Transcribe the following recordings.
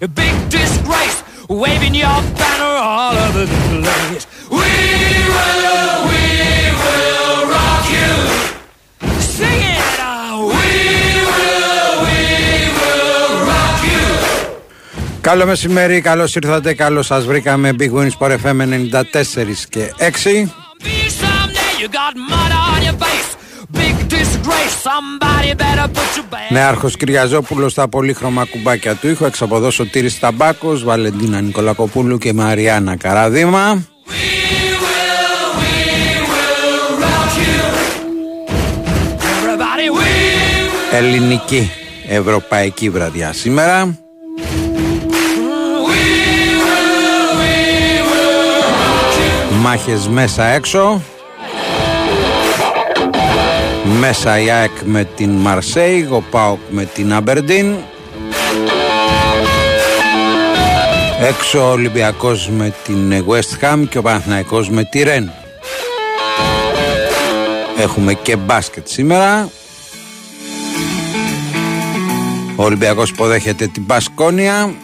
a big disgrace, waving your banner all over the place. We will, we will rock you. Sing it out. We will, we will rock you. Καλό μεσημέρι, καλώ ήρθατε, καλώ σα βρήκαμε. Big Wins Sport FM 94 και 6. Be someday you got mud Νέαρχος Κυριαζόπουλος στα πολύχρωμα κουμπάκια του ήχου. Εξ από εδώ Σωτήρης Ταμπάκος, Βαλεντίνα Νικολακοπούλου και Μαριάννα Καραδίμα. We will, we will rock you. Everybody, we will, Ελληνική Ευρωπαϊκή βραδιά σήμερα. we will, we will rock you. Μάχες μέσα έξω. Μέσα η ΑΕΚ με την Μαρσέη, ο ΠΑΟΚ με την Αμπερντίν. Έξω ο Ολυμπιακός με την West Ham και ο Παναθηναϊκός με τη Ρεν. Έχουμε και μπάσκετ σήμερα. Ο Ολυμπιακός υποδέχεται την Πασκόνια.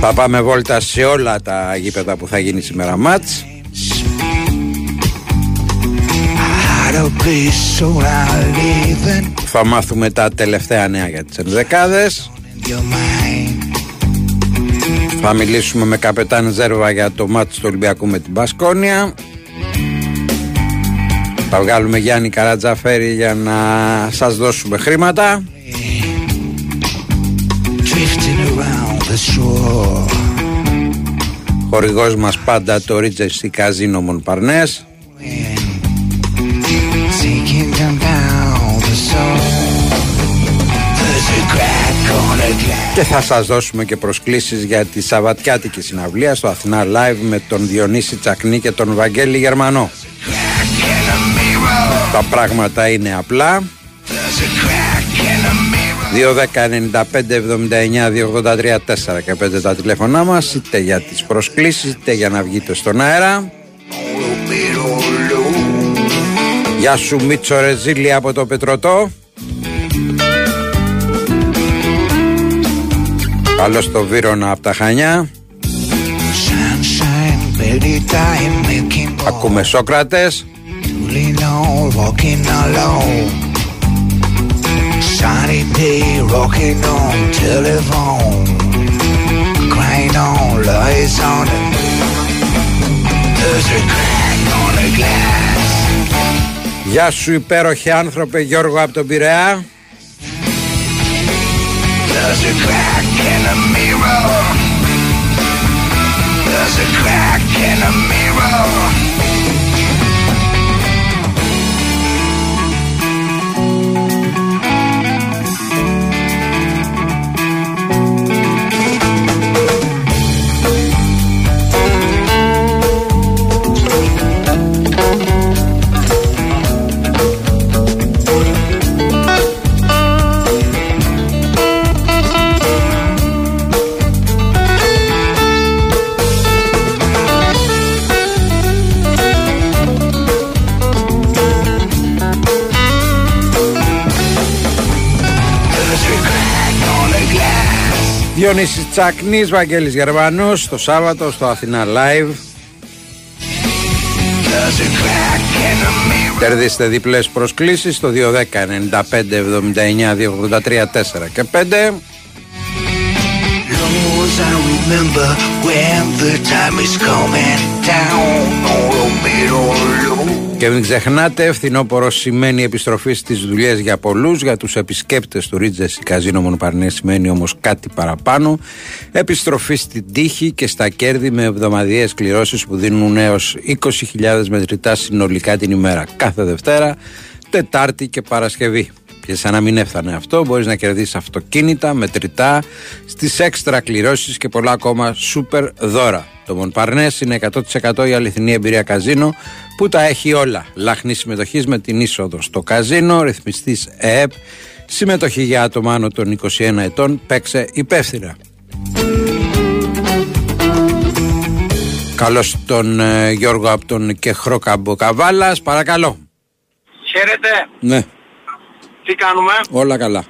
Θα πάμε βόλτα σε όλα τα γήπεδα που θα γίνει σήμερα μάτς. I had a place so I live in Θα μάθουμε τα τελευταία νέα για τις ενδεκάδες. your mind. Θα μιλήσουμε με καπετάν Ζέρβα για το μάτς του Ολυμπιακού με την Πασκόνια. Θα βγάλουμε Γιάννη Καρατζαφέρη για να σας δώσουμε χρήματα. Χορηγός μας πάντα το Regency Casino Μονπαρνές. Sinking down, down the soul. There's a crack on a glass. Και θα σας δώσουμε και προσκλήσεις για τη Σαββατιάτικη συναυλία στο Αθηνά Live με τον Διονύση Τσακνή και τον Βαγγέλη Γερμανό. Crack in a mirror. Τα πράγματα είναι απλά. 2-10-95-79-283-4 και 5 τα τηλέφωνά μας είτε για τις προσκλήσεις είτε για να βγείτε στον αέρα. We'll be all low. Γεια σου Μίτσο Ρεζίλη από το Πετρωτό. Καλώς στο Βύρονα από τα Χανιά. Sunshine, ready time, making more. Ακούμε Σόκρατες. Sunny day, rocking on telephone. Crying on, lies on it. There's a crack on the glass. Γεια σου υπέροχε άνθρωπε Γιώργο από τον Πειραιά. There's a crack in the mirror. There's a crack in the mirror. Διονύσης Τσακνής, Βαγγέλης Γερμανός το Σάββατο στο Αθηνά Live. There's a crack in the mirror. Κερδίστε διπλές προσκλήσεις στο 210 95 79 283 4 και 5. Long as I remember when the time is coming down on the middle low. Και μην ξεχνάτε, φθινόπωρο σημαίνει επιστροφή στις δουλειές για πολλούς. Για τους επισκέπτες του Ρίτζες Καζίνο Μονπαρνέ σημαίνει όμως κάτι παραπάνω. Επιστροφή στην τύχη και στα κέρδη με εβδομαδιαίες κληρώσεις που δίνουν έως 20.000 μετρητά συνολικά την ημέρα. Κάθε Δευτέρα, Τετάρτη και Παρασκευή. Και σαν να μην έφτανε αυτό, μπορείς να κερδίσεις αυτοκίνητα, μετρητά, στις έξτρα κληρώσεις και πολλά ακόμα σούπερ δώρα. Το Μονπαρνές είναι 100% η αληθινή εμπειρία καζίνο που τα έχει όλα. Λάχνη συμμετοχής με την είσοδο στο καζίνο, ρυθμιστής ΕΕΠ, συμμετοχή για άτομα άνω των 21 ετών, παίξε υπεύθυνα. Καλώς τον ε, Γιώργο από τον Κεχρόκαμπο Καβάλας, παρακαλώ. Χαίρετε. Ναι, Τι κάνουμε; όλα καλά.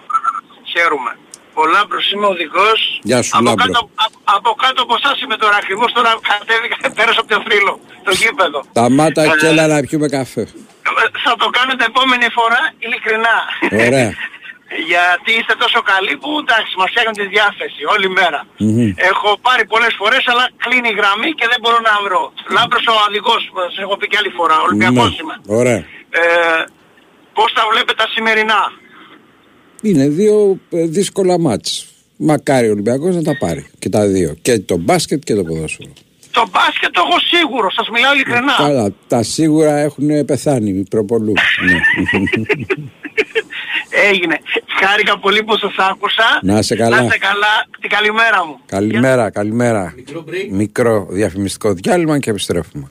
Χαίρομαι. Ο Λάμπρος είμαι οδηγός. Γεια σου, από Λάμπρο. Κάτω, α- από κάτω από εσάς είμαι τώρα ακριβώς. Τώρα κατέβηκα, πέρασα από το θρύλο. Το γήπεδο. Τα μάτα Ε, και έλα να πιούμε καφέ. Θα το κάνετε επόμενη φορά ειλικρινά. Ωραία. Γιατί είστε τόσο καλοί που εντάξει μας φτιάχνουν τη διάθεση όλη μέρα. Μμμ. Έχω πάρει πολλές φορές αλλά κλείνει η γραμμή και δεν μπορώ να βρω. Λάμπρος ο οδηγός, σας έχω πει και άλλη φορά, Ολυμπιακός Ναι, είμαι. Ωραία. Ε, πώς τα βλέπετε τα σημερινά. Είναι δύο ε, δύσκολα μάτς. Μακάρι ο Ολυμπιακός να τα πάρει. Και τα δύο. Και το μπάσκετ και το ποδόσφαιρο. Το μπάσκετ το έχω σίγουρο, σας μιλάω ειλικρινά. Καλά, τα σίγουρα έχουν πεθάνει, μη προπολού. ναι. Έγινε. Χάρηκα πολύ που σας άκουσα. Να είσαι καλά. Να είστε καλά. Την καλημέρα μου. καλημέρα, καλημέρα. Μικρό διαφημιστικό διάλειμμα και επιστρέφουμε.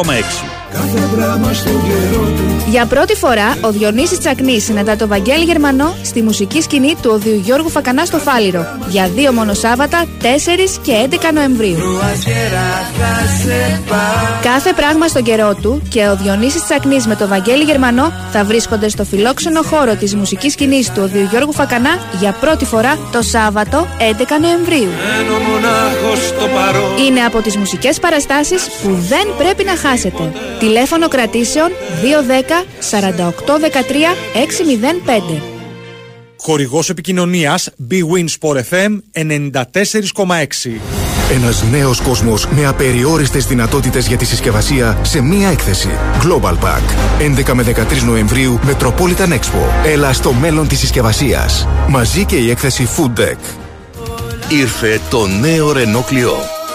Για πρώτη φορά, ο Διονύσης Τσακνής συναντά το Βαγγέλη Γερμανό στη μουσική σκηνή του οδείου Γιώργου Φακανά στο Φάληρο. Για δύο μόνο Σάββατα, 4 και 11 Νοεμβρίου. Κάθε πράγμα στον καιρό του και ο Διονύσης Τσακνής με το Βαγγέλη Γερμανό θα βρίσκονται στο φιλόξενο χώρο της μουσικής σκηνής του οδείου Γιώργου Φακανά για πρώτη φορά το Σάββατο 11 Νοεμβρίου. Είναι από τις μουσικές παραστάσεις που δεν πρέπει να χάσετε. Τηλέφωνο κρατήσεων 210 48 13 605. Χορηγός επικοινωνίας Big Win Sport FM 94,6 Ένας νέος κόσμος με απεριόριστες δυνατότητες για τη συσκευασία σε μία έκθεση. Global Pack. 11 με 13 Νοεμβρίου Metropolitan Expo. Έλα στο μέλλον της συσκευασίας. Μαζί και η έκθεση Food Deck. Ήρθε το νέο Renault Clio.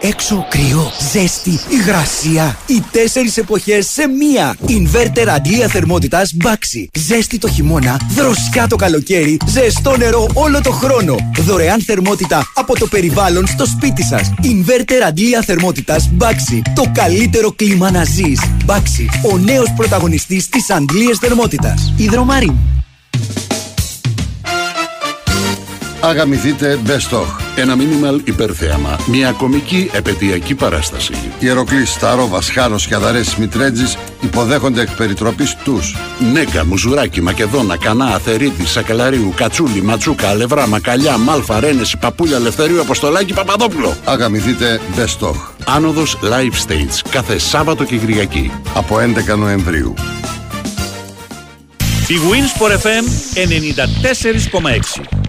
Έξω κρύο, ζέστη, υγρασία. Οι τέσσερις εποχές σε μία. Ινβέρτερ αντλία θερμότητας Baxi. Ζέστη το χειμώνα, δροσιά το καλοκαίρι, ζεστό νερό όλο το χρόνο. Δωρεάν θερμότητα από το περιβάλλον στο σπίτι σας. Ινβέρτερ αντλία θερμότητας Baxi. Το καλύτερο κλίμα να ζεις. Baxi, ο νέος πρωταγωνιστής της αντλίας θερμότητας. Ιδρομάριν. Αγαμηθείτε Best of. Ένα μίνιμαλ υπερθέαμα. Μια κομική επαιτειακή παράσταση. Ιεροκλής, Σταρό, Βασχάνος και Αδαρές Μητρέτζης υποδέχονται εκ περιτροπής τους. Νέκα, Μουζουράκι, Μακεδόνα, Κανά, Αθερίτη, Σακελαρίου, Κατσούλη, Ματσούκα, Αλευρά, Μακαλιά, Μάλφα, Ρένεση, Παπούλια, Ελευθερίου, Αποστολάκη, Παπαδόπουλο. Αγαμηθείτε Best of. Άνοδος Live Stage κάθε Σάββατο και Κυριακή. Από 11 Νοεμβρίου. Η Winsport FM 94,6.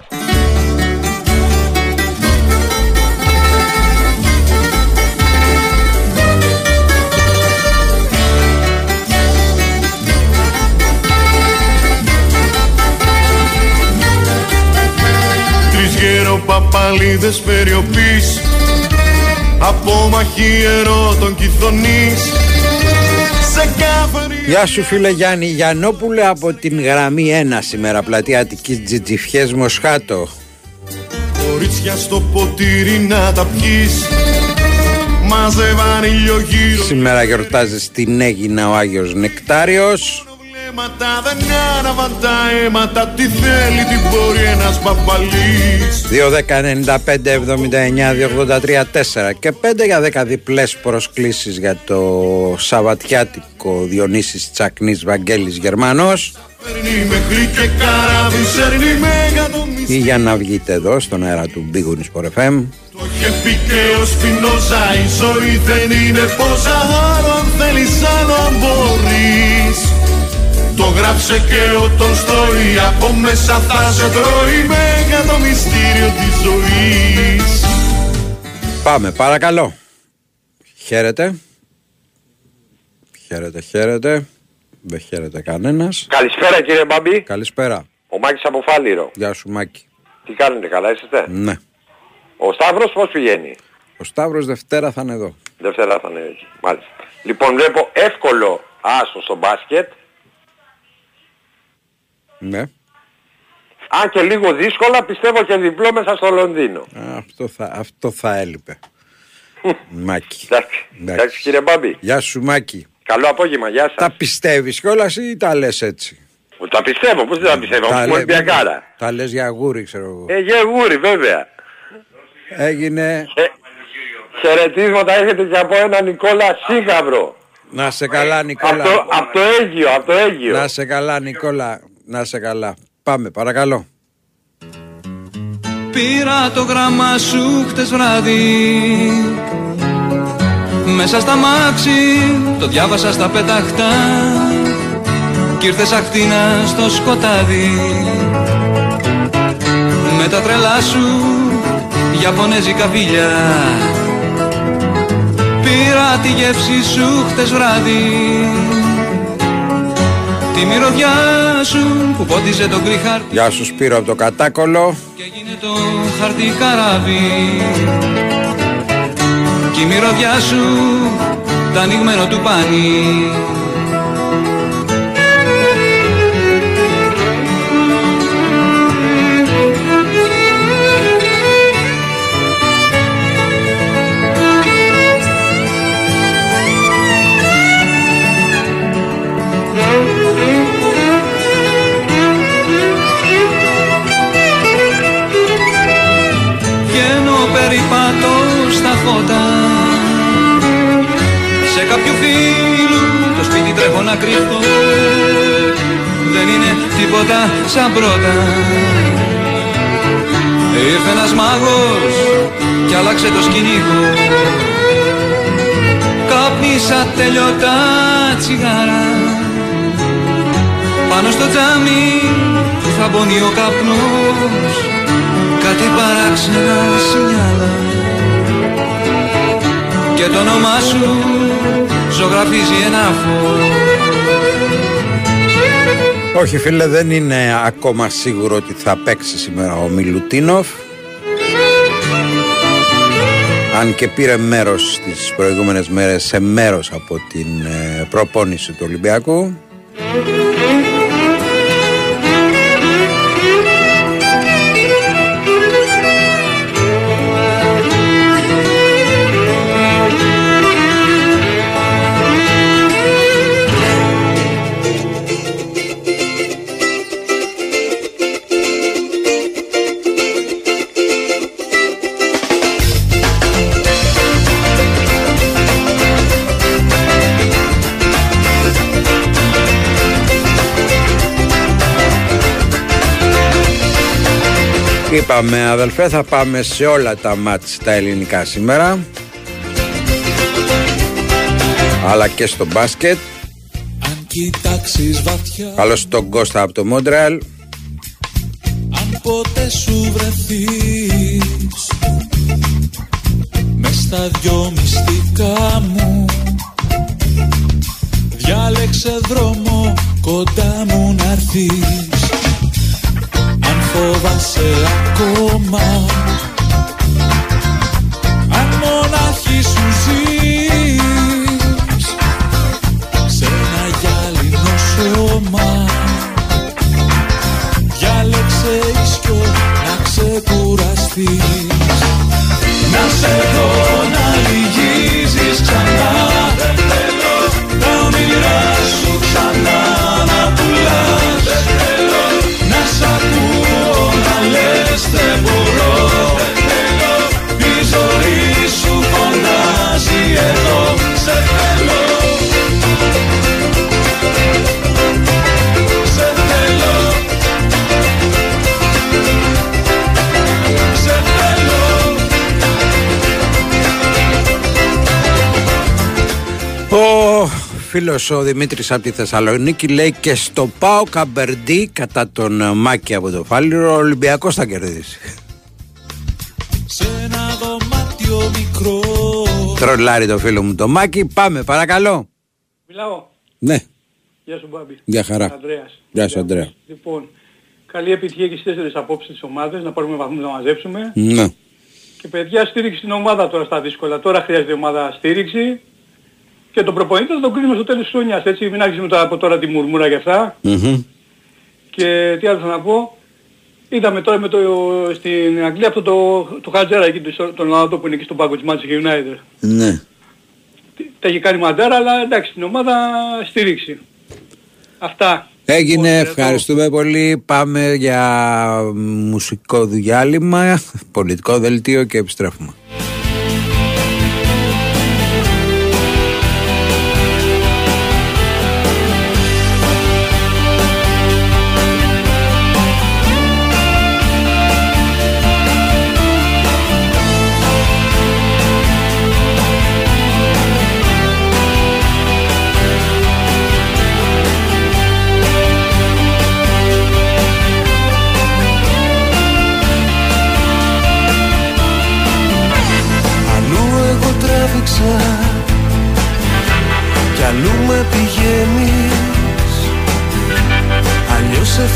Παλίδες περιοπής. Απόμαχη ερώτων κυθονής Σε κάθε Γεια σου φίλε Γιάννη Γιαννόπουλε από την γραμμή 1 σήμερα πλατεία Αττικής Τζιτζιφιές Μοσχάτο. Κορίτσια στο ποτήρι να τα πιείς Μαζεύαν ήλιο γύρω Σήμερα γιορτάζεις στην Έγινα ο Άγιος Νεκτάριος Βλέμματα δεν άναβαν τα αίματα. Τι θέλει την μπορεί ένας παπαλής. 2, 10, 95, 79, 283, 4 και 5 για 10 διπλές προσκλήσεις για το Σαββατιάτικο Διονύσης Τσακνής Βαγγέλης Γερμανός. Παίρνει μέχρι και καράβι σέρνει με εκατομμύρια ή για να βγείτε εδώ στον αέρα του Big Wings for FM Το είχε πει και ο Σπινόζα Η ζωή δεν είναι πόσα Άλλο αν θέλεις άλλο αν μπορείς Το γράψε και ο Τολστόη Από μέσα θα σε τρώει Μέγα το μυστήριο της ζωής Πάμε παρακαλώ Χαίρετε Χαίρετε χαίρετε Δεν χαίρετε κανένας Καλησπέρα κύριε Μπαμπή. Καλησπέρα Ο Μάκης από Φάληρο. Γεια σου Μάκη Τι κάνετε, καλά είστε. Ναι Ο Σταύρος πώς πηγαίνει; Ο Σταύρος Δευτέρα θα είναι εδώ Δευτέρα θα είναι εκεί. Μάλιστα. Λοιπόν βλέπω εύκολο άσο στο μπάσκετ. Ναι Αν και λίγο δύσκολα πιστεύω και διπλό μέσα στο Λονδίνο. Α, Αυτό θα, αυτό θα έλειπε Μάκη Εντάξει, εντάξει κύριε Μπάμπη. Γεια σου Μάκη Καλό απόγευμα, γεια σας. Τα πιστεύεις κιόλας ή τα λες έτσι; Τα πιστεύω, πώς δεν τα πιστεύω. Τα Μου λέ- Ολυμπιακάρα. Τα λες για γούρι ξέρω εγώ Ε, γεγούρι βέβαια. Έγινε Ε, χαιρετίσματα έχετε και από έναν Νικόλα Σίγαβρο. Να σε καλά Νικόλα Από το, απ' το Αίγιο, από το Αίγιο. Να σε καλά Νικόλα Να σε καλά. Πάμε παρακαλώ. Πήρα το γράμμα σου χτες βράδυ. Μέσα στα μάξι το διάβασα στα πεταχτά. Κι ήρθες αχτίνα στο σκοτάδι. Με τα τρελά σου Ιαπωνέζικα φιλιά. Πήρα τη γεύση σου χτες βράδυ Τη μυρωδιά σου που πότιζε τον κρυχάρτη. Γεια σου Σπύρο από το Κατάκολο. Και έγινε το χαρτί καράβι Κι η μυρωδιά σου τα ανοιγμένο του πάνι κρυφτώ Δεν είναι τίποτα σαν πρώτα. Ήρθε ένας μάγος κι άλλαξε το σκηνικό. Κάπνισα τελειωτά τσιγάρα. Πάνω στο τζάμι που θα μπονεί ο καπνός. Κάτι παράξενα σινιάλα. Και το όνομά σου ζωγραφίζει ένα φως. Όχι φίλε δεν είναι ακόμα σίγουρο ότι θα παίξει σήμερα ο Μιλουτίνοφ. Αν και πήρε μέρος τις προηγούμενες μέρες σε μέρος από την ε, προπόνηση του Ολυμπιακού Είπαμε αδελφέ θα πάμε σε όλα τα μάτς τα ελληνικά σήμερα. Αλλά και στο μπάσκετ. Αν κοιτάξεις βαθιά Καλώς τον Κώστα από το Μόντρεαλ. Αν ποτέ σου βρεθείς Μες στα δυο μυστικά μου. Διάλεξε δρόμο κοντά μου να έρθεις φόβασε ακόμα. Αν μονάχη σου ζεις Σε ένα γυάλινο σώμα. Διάλεξε ίσκιο να ξεκουραστείς. Φίλος ο Δημήτρης από τη Θεσσαλονίκη λέει και στο Πάο Καμπερντί κατά τον ε, Μάκη από το Φάληρο ο Ολυμπιακός θα κερδίσει. Σε ένα δωμάτιο μικρό Τρολάρει το φίλο μου το Μάκη. Πάμε παρακαλώ. Μιλάω. Ναι, Γεια σου Μπάμπη. Γεια χαρά. Ανδρέας. Γεια σου Αντρέα. Λοιπόν, καλή επιτυχία και στις τέσσερις απόψεις της ομάδας, να πάρουμε βαθμούς να μαζέψουμε. Ναι. Και παιδιά στήριξη στην ομάδα τώρα στα δύσκολα. Τώρα χρειάζεται η ομάδα στήριξη. Και τον προπονητή θα τον κρίνουμε στο τέλος της χρονιάς. Έτσι, μην άρχισουμε τώρα από τώρα τη μουρμούρα για αυτά. Μμμ. Και τι άλλο θα να πω. Είδαμε τώρα με το, στην Αγγλία αυτό το, το Χατζέρα εκεί, τον- τον Ολλανδό που είναι εκεί στον πάγκο της Manchester United. Ναι. Τα έχει κάνει μαντάρα, αλλά εντάξει, την ομάδα στήριξη. Αυτά. Έγινε, ευχαριστούμε πολύ. Πάμε για μουσικό διάλειμμα, πολιτικό δελτίο και επιστρέφουμε.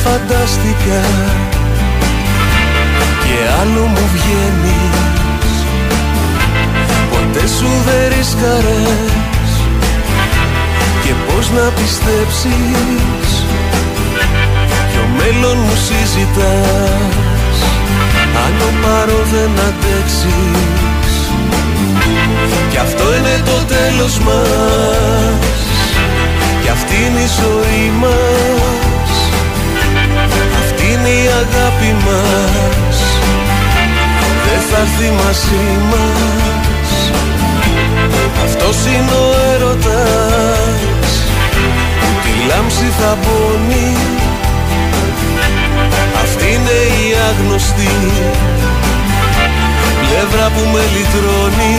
Φαντάστηκα Και άλλο μου βγαίνεις Ποτέ σου δεν ρίσκαρες Και πώς να πιστέψεις Ποιο μέλλον μου συζητάς. Αν το πάρω δεν αντέξεις. Κι αυτό είναι το τέλος μας. Κι αυτή είναι η ζωή μας Αυτή είναι η αγάπη μας. Δεν θα έρθει μαζί μας. Αυτός είναι ο έρωτας. Που τη λάμψη θα πονεί. Αυτή είναι η άγνωστη πλευρά που με λυτρώνει.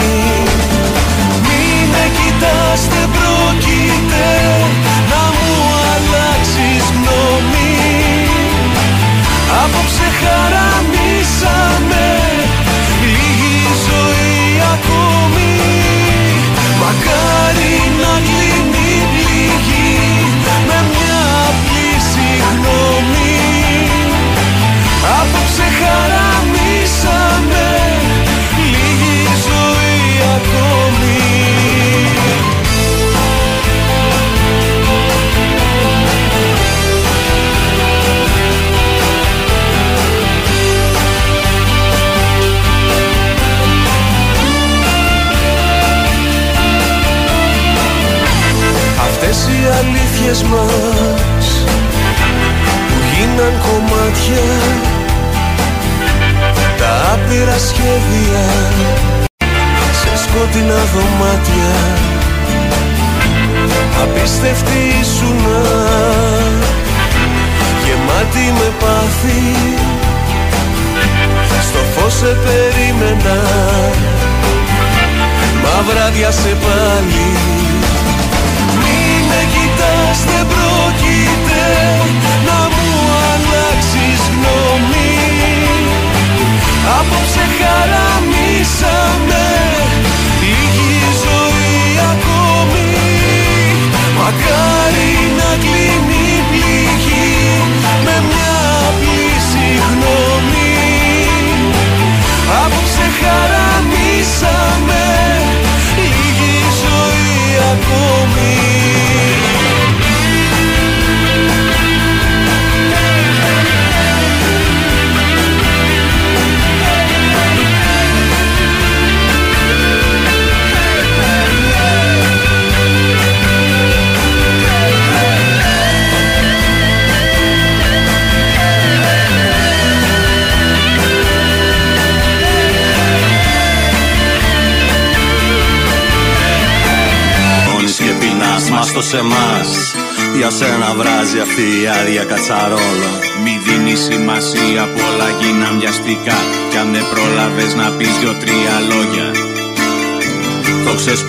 Μην με κοιτάς δεν πρόκειται να μου αλλάξεις γνώμη Απόψε χαραμίσαμε λίγη ζωή ακόμη. Μακάρι να κλείνει η πληγή με μια απλή συγγνώμη. Απόψε χαραμίσαμε λίγη ζωή ακόμη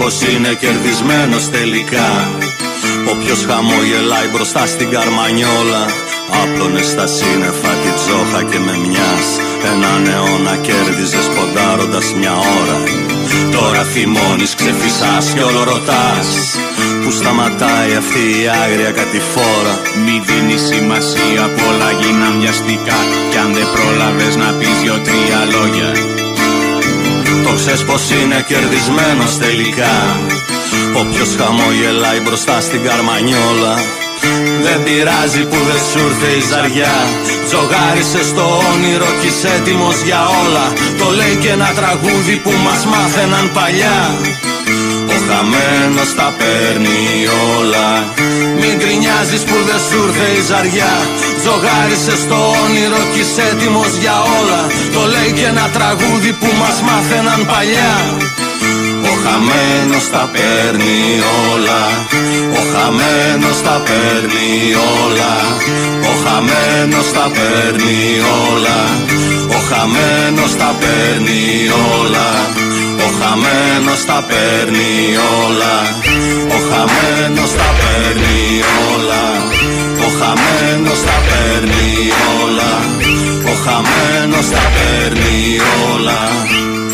πως είναι κερδισμένος τελικά; Όποιος χαμογελάει μπροστά στην καρμανιόλα Άπλωνες στα σύννεφα τη τζόχα και με μιας. Έναν αιώνα κέρδιζες ποντάροντας μια ώρα. Τώρα θυμώνεις, ξεφυσάς και όλο ρωτάς. Που σταματάει αυτή η άγρια κατηφόρα; Μη δίνεις σημασία πολλά γίναν βιαστικά Κι αν δεν πρόλαβες να πεις δυο-τρία λόγια Το ξέρεις πως είναι κερδισμένος τελικά. Όποιος χαμογελάει μπροστά στην καρμανιόλα δεν πειράζει που δεν σου ήρθε η ζαριά. Τζογάρισε στο όνειρο κι είσαι έτοιμος για όλα. Το λέει και ένα τραγούδι που μας μάθαιναν παλιά. Ο χαμένος τα παίρνει όλα. Μην γκρινιάζεις που δεν σου ήρθε η ζαριά Τζογάρισε στο όνειρο κι είσαι έτοιμος για όλα. Το λέει και ένα τραγούδι που μας μάθαιναν παλιά. Ο χαμένος τα παίρνει όλα. Ο χαμένος τα παίρνει όλα. Ο χαμένος τα παίρνει όλα. Ο χαμένος τα παίρνει όλα. Ο χαμένος τα παίρνει όλα. Ο χαμένος τα παίρνει όλα Ο χαμένος τα παίρνει όλα Ο χαμένος τα παίρνει όλα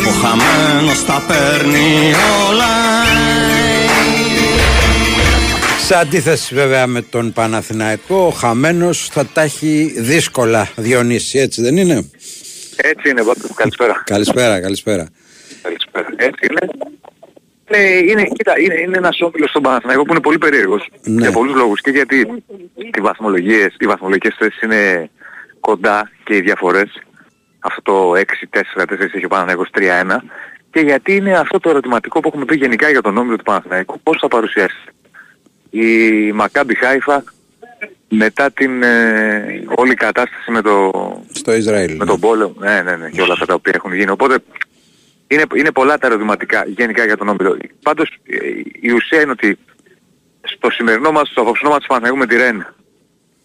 ο χαμένος τα παίρνει όλα Σε αντίθεση βέβαια με τον Παναθηναϊκό, ο χαμένος θα τα έχει δύσκολα Διονύση, έτσι δεν είναι; Έτσι είναι, Βάτο. Καλησπέρα. Καλησπέρα, καλησπέρα. Καλησπέρα. Έτσι είναι. Ε, είναι, κοίτα, είναι, είναι ένας όμιλος στον Παναθηναϊκό που είναι πολύ περίεργος. Ναι. για πολλούς λόγους. Και γιατί οι βαθμολογίες, οι βαθμολογικές θέσεις είναι κοντά και οι διαφορές. Αυτό το 6-4-4 έχει ο Παναθηναϊκός 3-1 και γιατί είναι αυτό το ερωτηματικό που έχουμε πει γενικά για τον όμιλο του Παναθηναϊκού. Πώς θα παρουσιάσει. Η Μακάμπι Χάιφα μετά την ε, όλη κατάσταση με, το, Στο Ισραήλ. με τον πόλεμο. Ναι, ναι, ναι, και όλα αυτά τα οποία έχουν γίνει. Οπότε είναι, είναι πολλά τα ερωτηματικά γενικά για τον όμιλο πάντως ε, η ουσία είναι ότι στο σημερινό μας, στο απόψινό μας του Παναθηναϊκού με τη Ρεν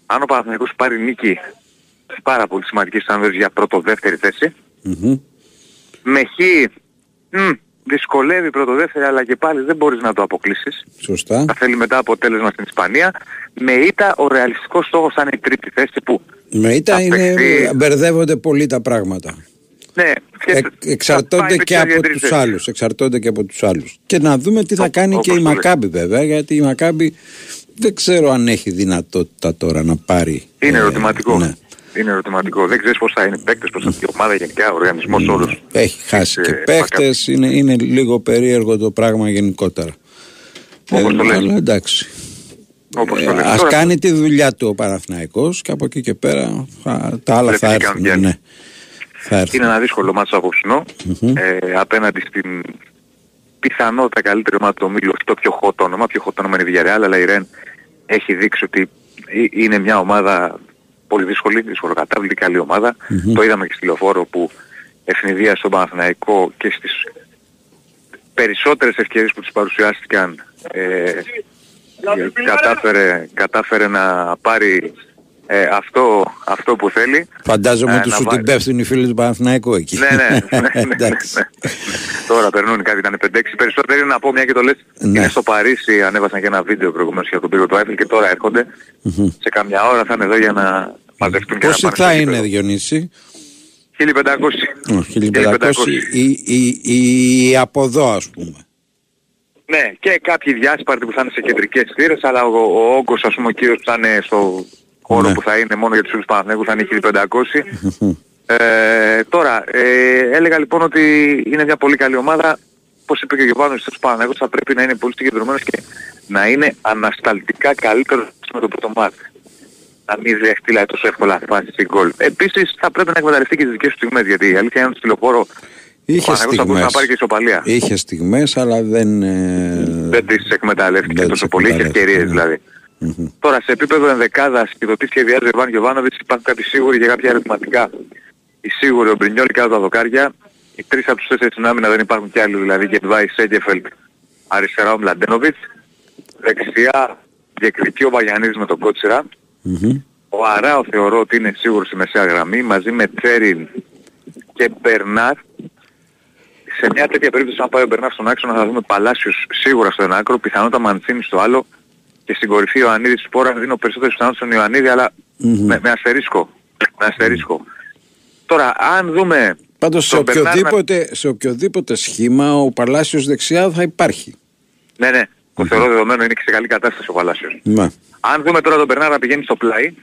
αν ο Παναθηναϊκός πάρει νίκη πάρα πολύ σημαντικές ανδρές για πρώτο-δεύτερη θέση. Μμμ. Με χ μ, δυσκολεύει πρώτο-δεύτερη αλλά και πάλι δεν μπορείς να το αποκλείσεις. Σωστά. Θα θέλει μετά αποτέλεσμα στην Ισπανία. Με ήττα ο ρεαλιστικός στόχος θα είναι η τρίτη θέση που Με ήττα θα είναι, παιχτεί- μπερδεύονται πολύ τα πράγματα. Ναι, Ε, θα εξαρτώνται πάει με και τις από τρεις τους θέσεις. άλλους. Εξαρτώνται και από τους άλλους. Και να δούμε τι θα κάνει και η όπως το Μακάμπη βέβαια, γιατί η Μακάμπη δεν ξέρω αν έχει δυνατότητα τώρα να πάρει. Είναι ε, ερωτηματικό. ναι. Είναι ερωτηματικό. Δεν ξέρεις πώς θα είναι οι παίκτες, πώς θα είναι η ομάδα γενικά, ο οργανισμός όλος. Έχει χάσει Της, και ε, παίχτες, είναι, είναι λίγο περίεργο το πράγμα γενικότερα. Όπως το λες. αλλά εντάξει. Όπως Ε, το λες. ας Τώρα- κάνει τη δουλειά του ο Παναθηναϊκός και από εκεί και πέρα θα- τα άλλα Πρέπει θα να κάνουν έρθουν. κι άλλοι. Ναι. Θα έρθουν. Είναι ένα δύσκολο μάτσο απόψινό Μμμ. ε, απέναντι στην πιθανότητα καλύτερη ομάδα του ομίλου, όχι το πιο hot όνομα, πιο hot όνομα είναι η Villarreal, αλλά η Ρεν έχει δείξει ότι ε- είναι μια ομάδα πολύ δύσκολη, δυσκολοκατάβλητη, καλή ομάδα. Μμμ. Το είδαμε και στη Λεωφόρο που ευνηδία στον Παναθηναϊκό και στις περισσότερες ευκαιρίες που τους παρουσιάστηκαν ε, κατάφερε, κατάφερε να πάρει ε, αυτό, αυτό που θέλει. Φαντάζομαι Ε, ότι να σου βάλει- την πέφτουν οι φίλοι του Παναθηναϊκού εκεί. ναι, ναι, ναι, ναι, ναι, Εντάξει. ναι. Τώρα περνούν κάτι, ήταν 5-6. Περισσότερο είναι να πω μια και το λες. Ναι. Είναι στο Παρίσι, ανέβασαν και ένα βίντεο προηγουμένως για τον πύργο του Άιφελ και τώρα έρχονται. Μμμ. Σε καμιά ώρα θα είναι εδώ για να μαζευτούν και να Πόσοι πάνε θα στο είναι, γήπεδο. Διονύση; 1500. Ω, 1500 ή, ή, ή από εδώ ας πούμε. Ναι, και κάποιοι διάσπαρτοι που θα είναι σε κεντρικές θύρες, αλλά ο, ο όγκος ας πούμε ο κύριος που θα είναι στο χώρο Ναι. που θα είναι μόνο για τους φίλους Παναθηναϊκούς θα είναι 1500. Ε, τώρα, ε, έλεγα λοιπόν ότι είναι μια πολύ καλή ομάδα. Όπως είπε και ο Γιωβάνος στους Παναθηναϊκούς θα πρέπει να είναι πολύ συγκεντρωμένος και να είναι ανασταλτικά καλύτερος με το πρώτο μάτι. Να μην δεχτεί δηλαδή, τόσο εύκολα φάση στην γκολ. Επίσης θα πρέπει να εκμεταλλευτεί και τις δικές του στιγμές γιατί η αλήθεια είναι ότι στη λεωφόρο Είχε ο Παναθηναϊκός θα μπορούσε να πάρει και στιγμές. ισοπαλία. Είχε στιγμές αλλά δεν... ε, Δεν τις εκμεταλλεύτηκε Δεν τόσο τις πολύ, είχες εκμεταλλεύτηκε, ευκαιρίες ναι. δηλαδή. Μμμ. Τώρα σε επίπεδο ενδεκάδας και το τι σχεδιάζει ο Ιβάν Γιωβάνοβιτς υπάρχουν κάποιοι σίγουροι και κάποια ερωτηματικά. Οι σίγουροι ο Μπρινιόλ κάτω τα δοκάρια. Οι τρεις από τους τέσσερις στην άμυνα δεν υπάρχουν κι άλλοι δηλαδή Γετβάη Σέγκεφελτ, αριστερά ο Μλαντένοβιτς. Δεξιά διεκδικεί ο Βαγιανίδης με τον Κότσιρα. Μμμ. Ο Αράο θεωρώ ότι είναι σίγουρος στη μεσαία γραμμή μαζί με Τσέριν και Μπερνάρ. σε μια τέτοια περίπτωση αν πάει ο Μπερνάρ στον άξονα θα δούμε Παλάσιος σίγουρα στο ένα άκρο, πιθανότατα Μαντσίνη στο άλλο και στην κορυφή ο Ιωαννίδης Σπόρα δίνω περισσότερες πιθανότητες στον Ιωαννίδη αλλά με, με αστερίσκο. Με αστερίσκο. Τώρα αν δούμε Πάντως σε τον Μπερνάρ να- οποιοδήποτε, σε οποιοδήποτε σχήμα ο Παλάσιος δεξιά θα υπάρχει. Ναι, ναι. Το θεωρώ δεδομένο είναι και σε καλή κατάσταση ο Παλάσιος. Ναι. Αν δούμε τώρα τον Μπερνάρ να πηγαίνει στο πλάι,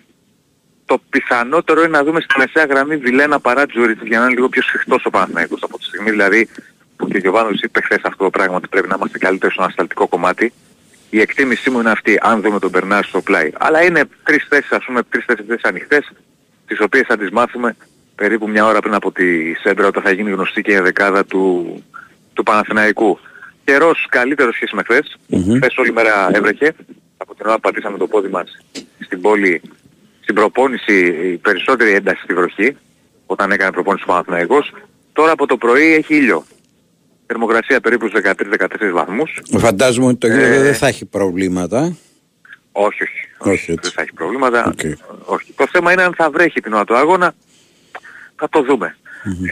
το πιθανότερο είναι να δούμε στη μεσαία γραμμή Βιλένα παρά Τζουριτ για να είναι λίγο πιο σφιχτός ο Παναθηναϊκός από τη στιγμή δηλαδή που και ο Γιωβάνος είπε χθες αυτό το πράγμα ότι πρέπει να είμαστε καλύτεροι στο ανασταλτικό κομμάτι. Η εκτίμησή μου είναι αυτή, αν δούμε τον Μπερνάρ στο πλάι. Αλλά είναι τρεις θέσεις, ας πούμε, τρεις-τέσσερις θέσεις ανοιχτές, τις οποίες θα τις μάθουμε περίπου μια ώρα πριν από τη Σέντρα όταν θα γίνει γνωστή και η δεκάδα του, του Παναθηναϊκού. Καιρός καλύτερος σχέση με χθες. Χθες όλη μέρα έβρεχε. Από την ώρα που πατήσαμε το πόδι μας στην πόλη, στην προπόνηση η περισσότερη ένταση στη βροχή, όταν έκανε προπόνηση ο Παναθηναϊκός. Τώρα από το πρωί έχει ήλιο. Θερμοκρασία περίπου στους 13-14 βαθμούς. Φαντάζομαι ότι το γήπεδο Ε, δεν θα έχει προβλήματα. Όχι, όχι. Όχι, Δεν θα έχει προβλήματα. Όχι. Το θέμα είναι αν θα βρέχει την ώρα του αγώνα. Θα το δούμε.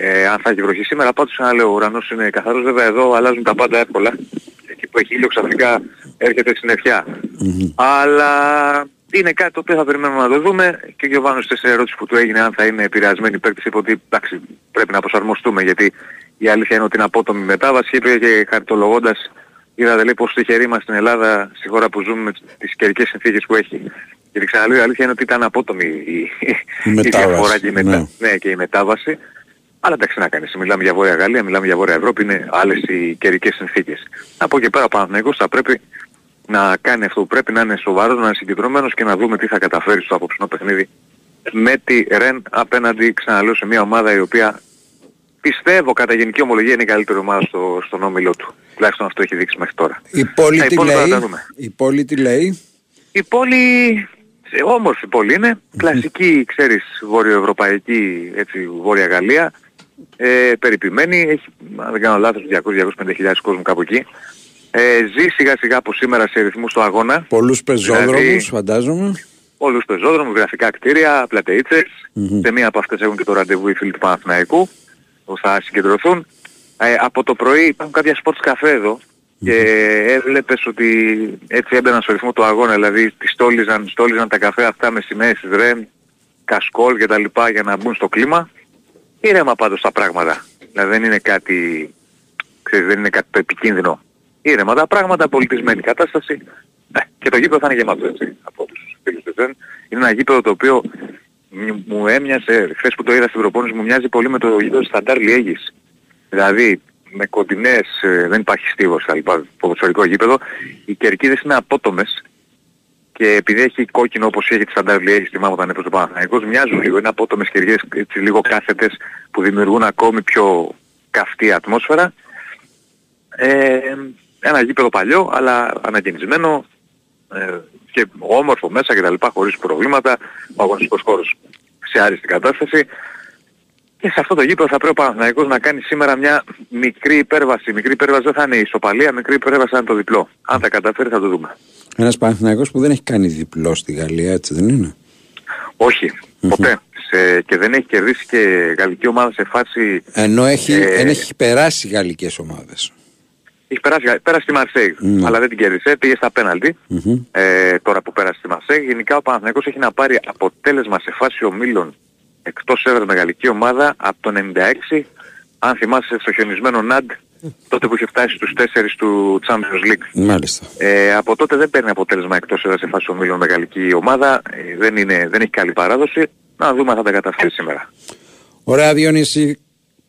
Ε, αν θα έχει βροχή σήμερα, πάντως να λέω, ο ουρανός είναι καθαρός. Βέβαια εδώ αλλάζουν τα πάντα εύκολα. Εκεί που έχει ήλιο ξαφνικά έρχεται συννεφιά. Αλλά είναι κάτι το οποίο θα περιμένουμε να το δούμε και ο Γιωβάνος σε ερώτηση που του έγινε αν θα είναι επηρεασμένη παίκτης είπε ότι εντάξει πρέπει να προσαρμοστούμε γιατί η αλήθεια είναι ότι είναι απότομη μετάβαση είπε και χαρτολογώντας είδατε λέει πως τυχεροί μας στην Ελλάδα στη χώρα που ζούμε με τις καιρικές συνθήκες που έχει. Γιατί ξαναλέω η αλήθεια είναι ότι ήταν απότομη η, η, μετάβαση, διαφορά και η, μετα... ναι. ναι, και η μετάβαση. Αλλά εντάξει να κάνεις, μιλάμε για Βόρεια Γαλλία, μιλάμε για Βόρεια Ευρώπη, είναι άλλες οι καιρικές συνθήκες. Από εκεί πέρα ο Παναθηναϊκός θα πρέπει να κάνει αυτό που πρέπει, να είναι σοβαρός, να είναι συγκεντρωμένος και να δούμε τι θα καταφέρει στο απόψινό παιχνίδι με τη Ρεν απέναντι, ξαναλέω, σε μια ομάδα η οποία πιστεύω κατά γενική ομολογία είναι η καλύτερη ομάδα στο, στον όμιλό του. Τουλάχιστον αυτό έχει δείξει μέχρι τώρα. Η πόλη Τα τι υπόλοιπα θα λέει; τα δούμε. Η πόλη τι λέει; Η πόλη, σε όμορφη πόλη είναι, κλασική, ξέρεις, βορειοευρωπαϊκή, έτσι, βόρεια Γαλλία, ε, περιποιημένη, έχει, αν δεν κάνω λάθος, 200-250 κόσμου κάπου εκεί. Ε, ζει σιγά σιγά από σήμερα σε ρυθμούς του αγώνα. Πολλούς πεζόδρομους Δηλαδή- φαντάζομαι. Όλους τους πεζόδρομους, γραφικά κτίρια, πλατεΐτσες. Σε μία από αυτές έχουν και το ραντεβού οι φίλοι του Παναθηναϊκού που θα συγκεντρωθούν. Ε, από το πρωί υπάρχουν κάποια σποτ καφέ εδώ και έβλεπες ότι έτσι έμπαιναν στο ρυθμό του αγώνα, δηλαδή τις στόλιζαν, στόλιζαν τα καφέ αυτά με σημαίες της Ρεν, κασκόλ και τα λοιπά για να μπουν στο κλίμα. Ήρεμα πάντως τα πράγματα. Δηλαδή δεν είναι κάτι, ξέρεις, δεν είναι κάτι το επικίνδυνο. Ήρεμα τα πράγματα, πολιτισμένη κατάσταση. Ε, και το γήπεδο θα είναι γεμάτο έτσι από τους φίλους του Ρεν. Είναι ένα γήπεδο το οποίο μ- μου έμοιασε, χθες που το είδα στην προπόνηση μου μοιάζει πολύ με το γήπεδο της Σταντάρ Λιέγης. Δηλαδή με κοντινές, ε, δεν υπάρχει στίβος τα λοιπά, ποδοσφαιρικό γήπεδο. Οι κερκίδες είναι απότομες και επειδή έχει κόκκινο όπως έχει της Σταντάρ Λιέγης, θυμάμαι όταν έπαιζε ο Παναθηναϊκός, μοιάζουν λίγο, είναι απότομες κερκίδες έτσι λίγο κάθετες που δημιουργούν ακόμη πιο καυτή ατμόσφαιρα. Ε, ένα γήπεδο παλιό αλλά ανακαινισμένο ε, και όμορφο μέσα και τα λοιπά χωρίς προβλήματα, ο αγωνιστικός χώρος σε άριστη κατάσταση. Και σε αυτό το γήπεδο θα πρέπει ο Παναθηναϊκός να κάνει σήμερα μια μικρή υπέρβαση. Μικρή υπέρβαση δεν θα είναι η ισοπαλία, μικρή υπέρβαση θα είναι το διπλό. Αν τα καταφέρει θα το δούμε. Ένας Παναθηναϊκός που δεν έχει κάνει διπλό στη Γαλλία, έτσι δεν είναι; Όχι, ποτέ. Σε, και δεν έχει κερδίσει και γαλλική ομάδα σε φάση... Ενώ έχει, Ε, εν έχει περάσει γαλλικές ομάδες. Έχει περάσει, πέρασε στη Μαρσέη, Ναι. αλλά δεν την κέρδισε, πήγε στα πέναλτι. ε, τώρα που πέρασε στη Μαρσέη. Γενικά ο Παναθηναϊκός έχει να πάρει αποτέλεσμα σε φάση ομίλων εκτός έδρας με γαλλική ομάδα από το 96, αν θυμάσαι στο χιονισμένο Ναντ, τότε που είχε φτάσει στους 4 του Champions League. Μάλιστα. Ε, από τότε δεν παίρνει αποτέλεσμα εκτός έδρας σε φάση ομίλων με γαλλική ομάδα, ε, δεν, είναι, δεν έχει καλή παράδοση. Να δούμε αν θα τα καταφέρει σήμερα. Ωραία Διονύση,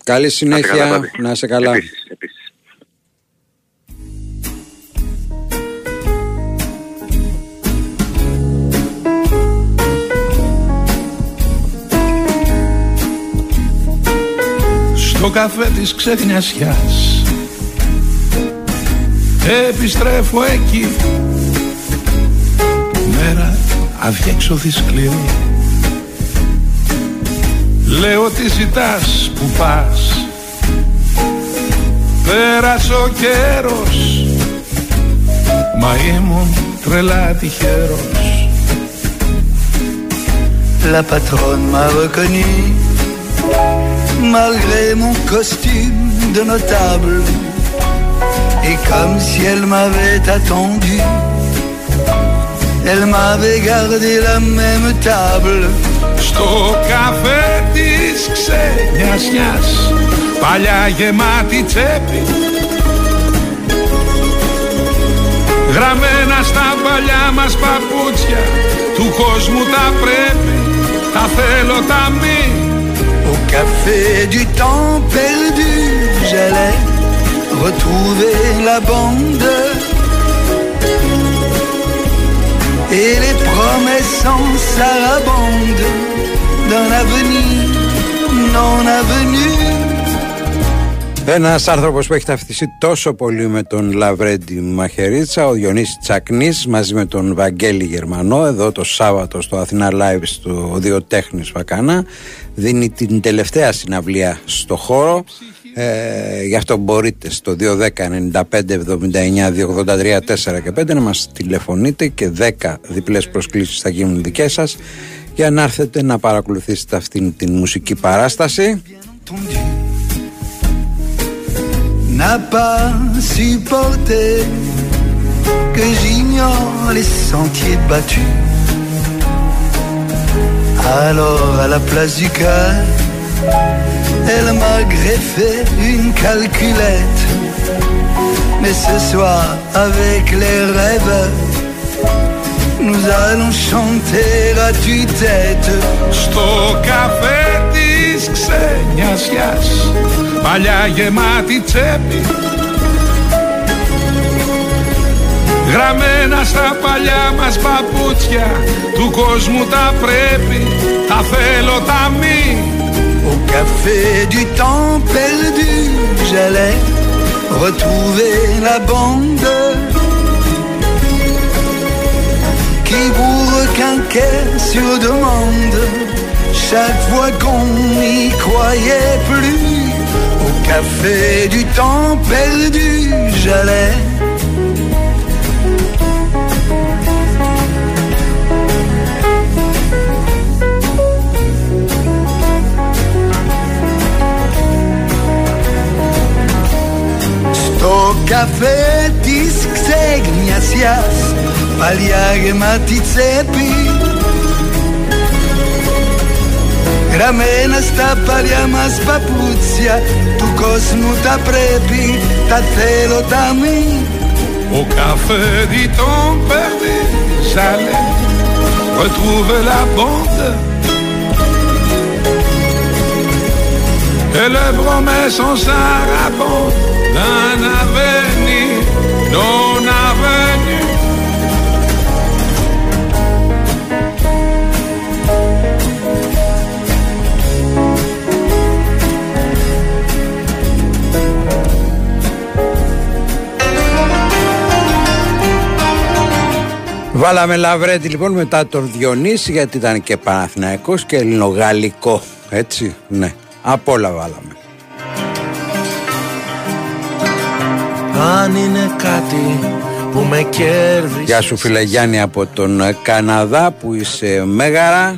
καλή καλά, συνέχεια, Πάπη. να είσαι καλά. Επίσης, επίσης. Στο καφέ της ξεχνιασιάς. Επιστρέφω εκεί. Μέρα αδιέξοδη σκληρή. Λέω τι ζητάς που πας; Πέρασε ο καιρός. Μα ήμουν τρελά τυχερός La patronne m'a reconnu malgré mon costume de notable. Et comme si elle m'avait attendu, elle m'avait gardé la même table. Στο καφέ της ξενιασιάς Παλιά γεμάτη τσέπη Γραμμένα στα παλιά μας παπούτσια Του κόσμου τα πρέπει Τα θέλω τα μη Au café du temps perdu, j'allais retrouver la bande. Et les promesses sans sarabande d'un avenir non avenu. Ένας άνθρωπος που έχει ταυτιστεί τόσο πολύ με τον Λαβρέντι Μαχαιρίτσα, ο Διονύσης Τσακνής, μαζί με τον Βαγγέλη Γερμανό, εδώ το Σάββατο στο Αθηνά Live στο Διοτέχνη Φακάνα, δίνει την τελευταία συναυλία στο χώρο. Ε, γι' αυτό μπορείτε στο 210 95 79 283 4 και 5 να μας τηλεφωνείτε και 10 διπλές προσκλήσεις θα γίνουν δικές σας για να έρθετε να παρακολουθήσετε αυτήν την μουσική παράσταση n'a pas supporté que j'ignore les sentiers battus. Alors à la place du cœur, elle m'a greffé une calculette. Mais ce soir, avec les rêves, nous allons chanter à tue-tête. Της ξενιασιάς. Παλιά γεμάτη τσέπη. Γραμμένα στα παλιά μας παπούτσια Του κόσμου τα πρέπει. Τα θέλω τα μη. Au café du temps perdu, j'allais retrouver la bande. Qui vous requinquait sur demande Chaque fois qu'on n'y croyait plus, au café du temps perdu, j'allais. Sto café disque Ignatias, paliare matice Γραμμένα στα παλιά μας παπούτσια Του κόσμου τα πρέπει Τα θέλω τα μη Au café du temps perdu J'allais retrouver la bande Et les promesses en sarabande D'un avenir non avenu Βάλαμε Λαβρέντι λοιπόν μετά τον Διονύση γιατί ήταν και Παναθηναϊκός και ελληνογαλλικό. Έτσι ναι απ' όλα βάλαμε. Αν είναι κάτι που με κέρδισε Γεια σου φίλε Γιάννη από τον Καναδά που είσαι μέγαρα.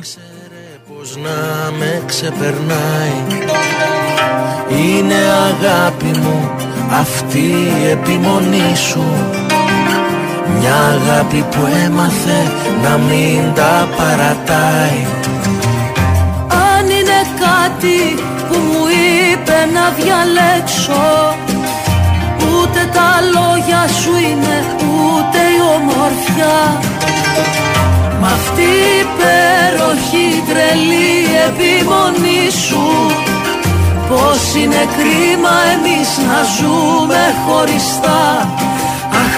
Πως να με ξεπερνάει. Είναι αγάπη μου αυτή η επιμονή σου Μια αγάπη που έμαθε να μην τα παρατάει. Αν είναι κάτι που μου είπε να διαλέξω Ούτε τα λόγια σου είναι ούτε η ομορφιά. Μ' αυτή η υπέροχη τρελή επιμονή σου Πως είναι κρίμα εμείς να ζούμε χωριστά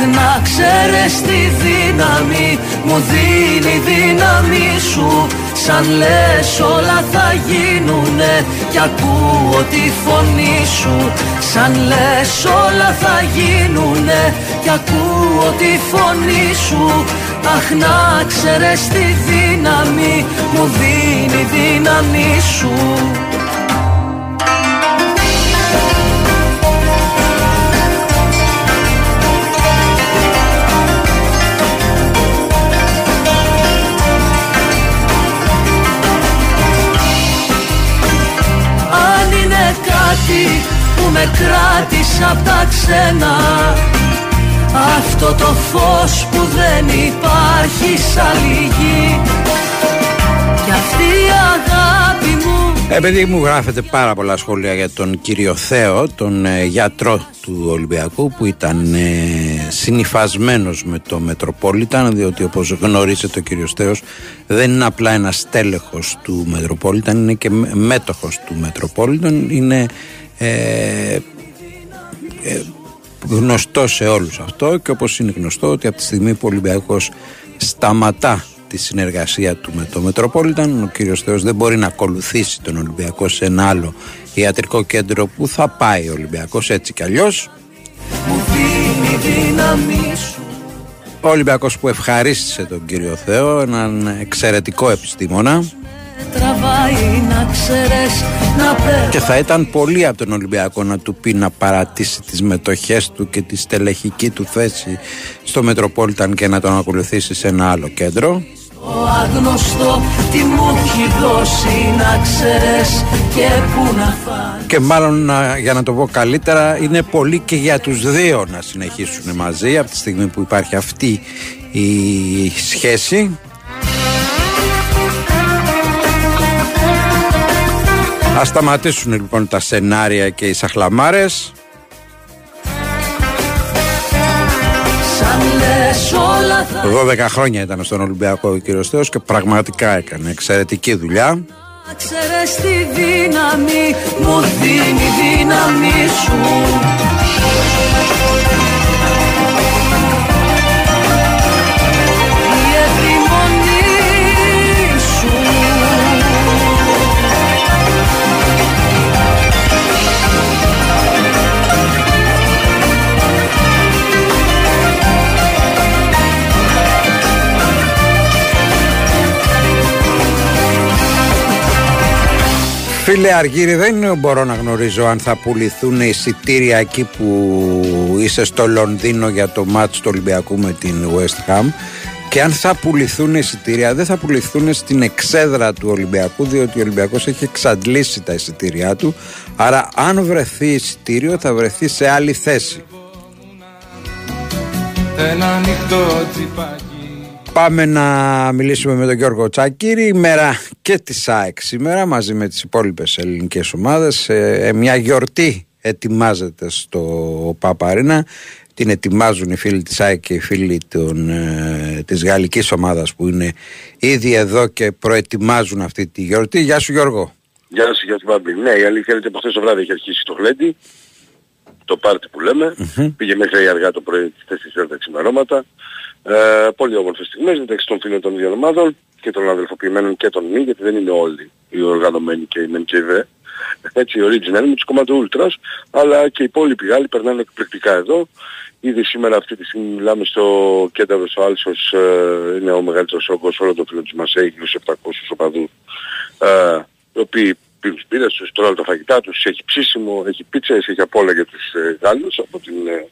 Αχ να ξέρεις τη δύναμη μου δίνει η δύναμη σου. Σαν λες όλα θα γίνουνε κι ακούω τη φωνή σου. Σαν λες όλα θα γίνουνε κι ακούω τη φωνή σου. Αχ να ξέρεις τη δύναμη μου δίνει η δύναμη σου κάτι που με με κράτησε απ' τα ξένα. Αυτό το φως που δεν υπάρχει σαν λυγή Κι αυτή η αγάπη μου Επειδή μου γράφετε πάρα πολλά σχόλια για τον κύριο Θέο, τον ε, γιατρό του Ολυμπιακού που ήταν ε, συνυφασμένος με το Μετροπόλιταν διότι όπως γνωρίζετε ο κύριος Θέος δεν είναι απλά ένας τέλεχος του Μετροπόλιταν είναι και με- μέτοχος του Μετροπόλιταν είναι ε, ε, γνωστός σε όλους αυτό και όπως είναι γνωστό ότι από τη στιγμή που ο Ολυμπιακός σταματά τη συνεργασία του με το Μετροπόλιταν. Ο κύριος Θεός δεν μπορεί να ακολουθήσει τον Ολυμπιακό σε ένα άλλο ιατρικό κέντρο που θα πάει ο Ολυμπιακός έτσι κι αλλιώς. Μου δίνει δύναμη σου. Ο Ολυμπιακός που ευχαρίστησε τον κύριο Θεό έναν εξαιρετικό επιστήμονα Τραβάει να ξέρεις να παίρνω και θα ήταν πολύ από τον Ολυμπιακό να του πει να παρατήσει τις μετοχές του και τη στελεχική του θέση στο Μετροπόλιταν και να τον ακολουθήσει σε ένα άλλο κέντρο. Το άγνωστο τι μου έχει δώσει να ξέρεις και πού να φάνε και μάλλον να- για να το πω καλύτερα είναι πολύ και για τους δύο να συνεχίσουν μαζί από τη στιγμή που υπάρχει αυτή η σχέση Ας σταματήσουν λοιπόν τα σενάρια και οι σαχλαμάρες. Σαν λες όλα θα 12 χρόνια ήταν στον Ολυμπιακό ο κύριος Θεός και πραγματικά έκανε εξαιρετική δουλειά. Να ξέρεις τη δύναμη Μου δίνει δύναμη σου Φίλε Αργύρι δεν μπορώ να γνωρίζω αν θα πουληθούν εισιτήρια εκεί που είσαι στο Λονδίνο για το μάτς του Ολυμπιακού με την West Ham και αν θα πουληθούν εισιτήρια. Δεν θα πουληθούν στην εξέδρα του Ολυμπιακού διότι ο Ολυμπιακός έχει εξαντλήσει τα εισιτήριά του. Άρα αν βρεθεί εισιτήριο θα βρεθεί σε άλλη θέση. Ένα ανοιχτό τσιπάκι Πάμε να μιλήσουμε με τον Γιώργο Τσακύρη. Ημέρα και της ΑΕΚ σήμερα μαζί με τις υπόλοιπες ελληνικές ομάδες. Ε, μια γιορτή ετοιμάζεται στο Παπαρίνα την ετοιμάζουν οι φίλοι της ΑΕΚ και οι φίλοι των, ε, της γαλλικής ομάδας που είναι ήδη εδώ και προετοιμάζουν αυτή τη γιορτή. Γεια σου Γιώργο. Γεια σας, γεια σου Μπάμπη. Ναι, η αλήθεια είναι ότι από χθες το βράδυ έχει αρχίσει το γλέντι, το πάρτι που λέμε. Πήγε μέχρι αργά το πρωί τις 4 ώρα τα ξημερώματα. Ε, πολύ όμορφες στιγμές μεταξύ των φίλων των δύο ομάδων και των αδελφοποιημένων και των μη, γιατί δεν είναι όλοι οι οργανωμένοι και οι μεν και οι δε. Έτσι, οι original με τους κομμάτων ultras, αλλά και οι υπόλοιποι Γάλλοι περνάνε εκπληκτικά εδώ. Ήδη σήμερα αυτή τη στιγμή μιλάμε στο κέντρο στο Άλσος, ε, είναι ο μεγαλύτερος όγκος όλων των φίλων της Μασέη, τους 700 οπαδούς, ε, οι οποίοι πίνουν τις πύρες τους, τρώνε τα φαγητά τους, έχει ψήσιμο, έχει πίτσες, έχει απ' όλα για τους ε, Γάλλους από την ε,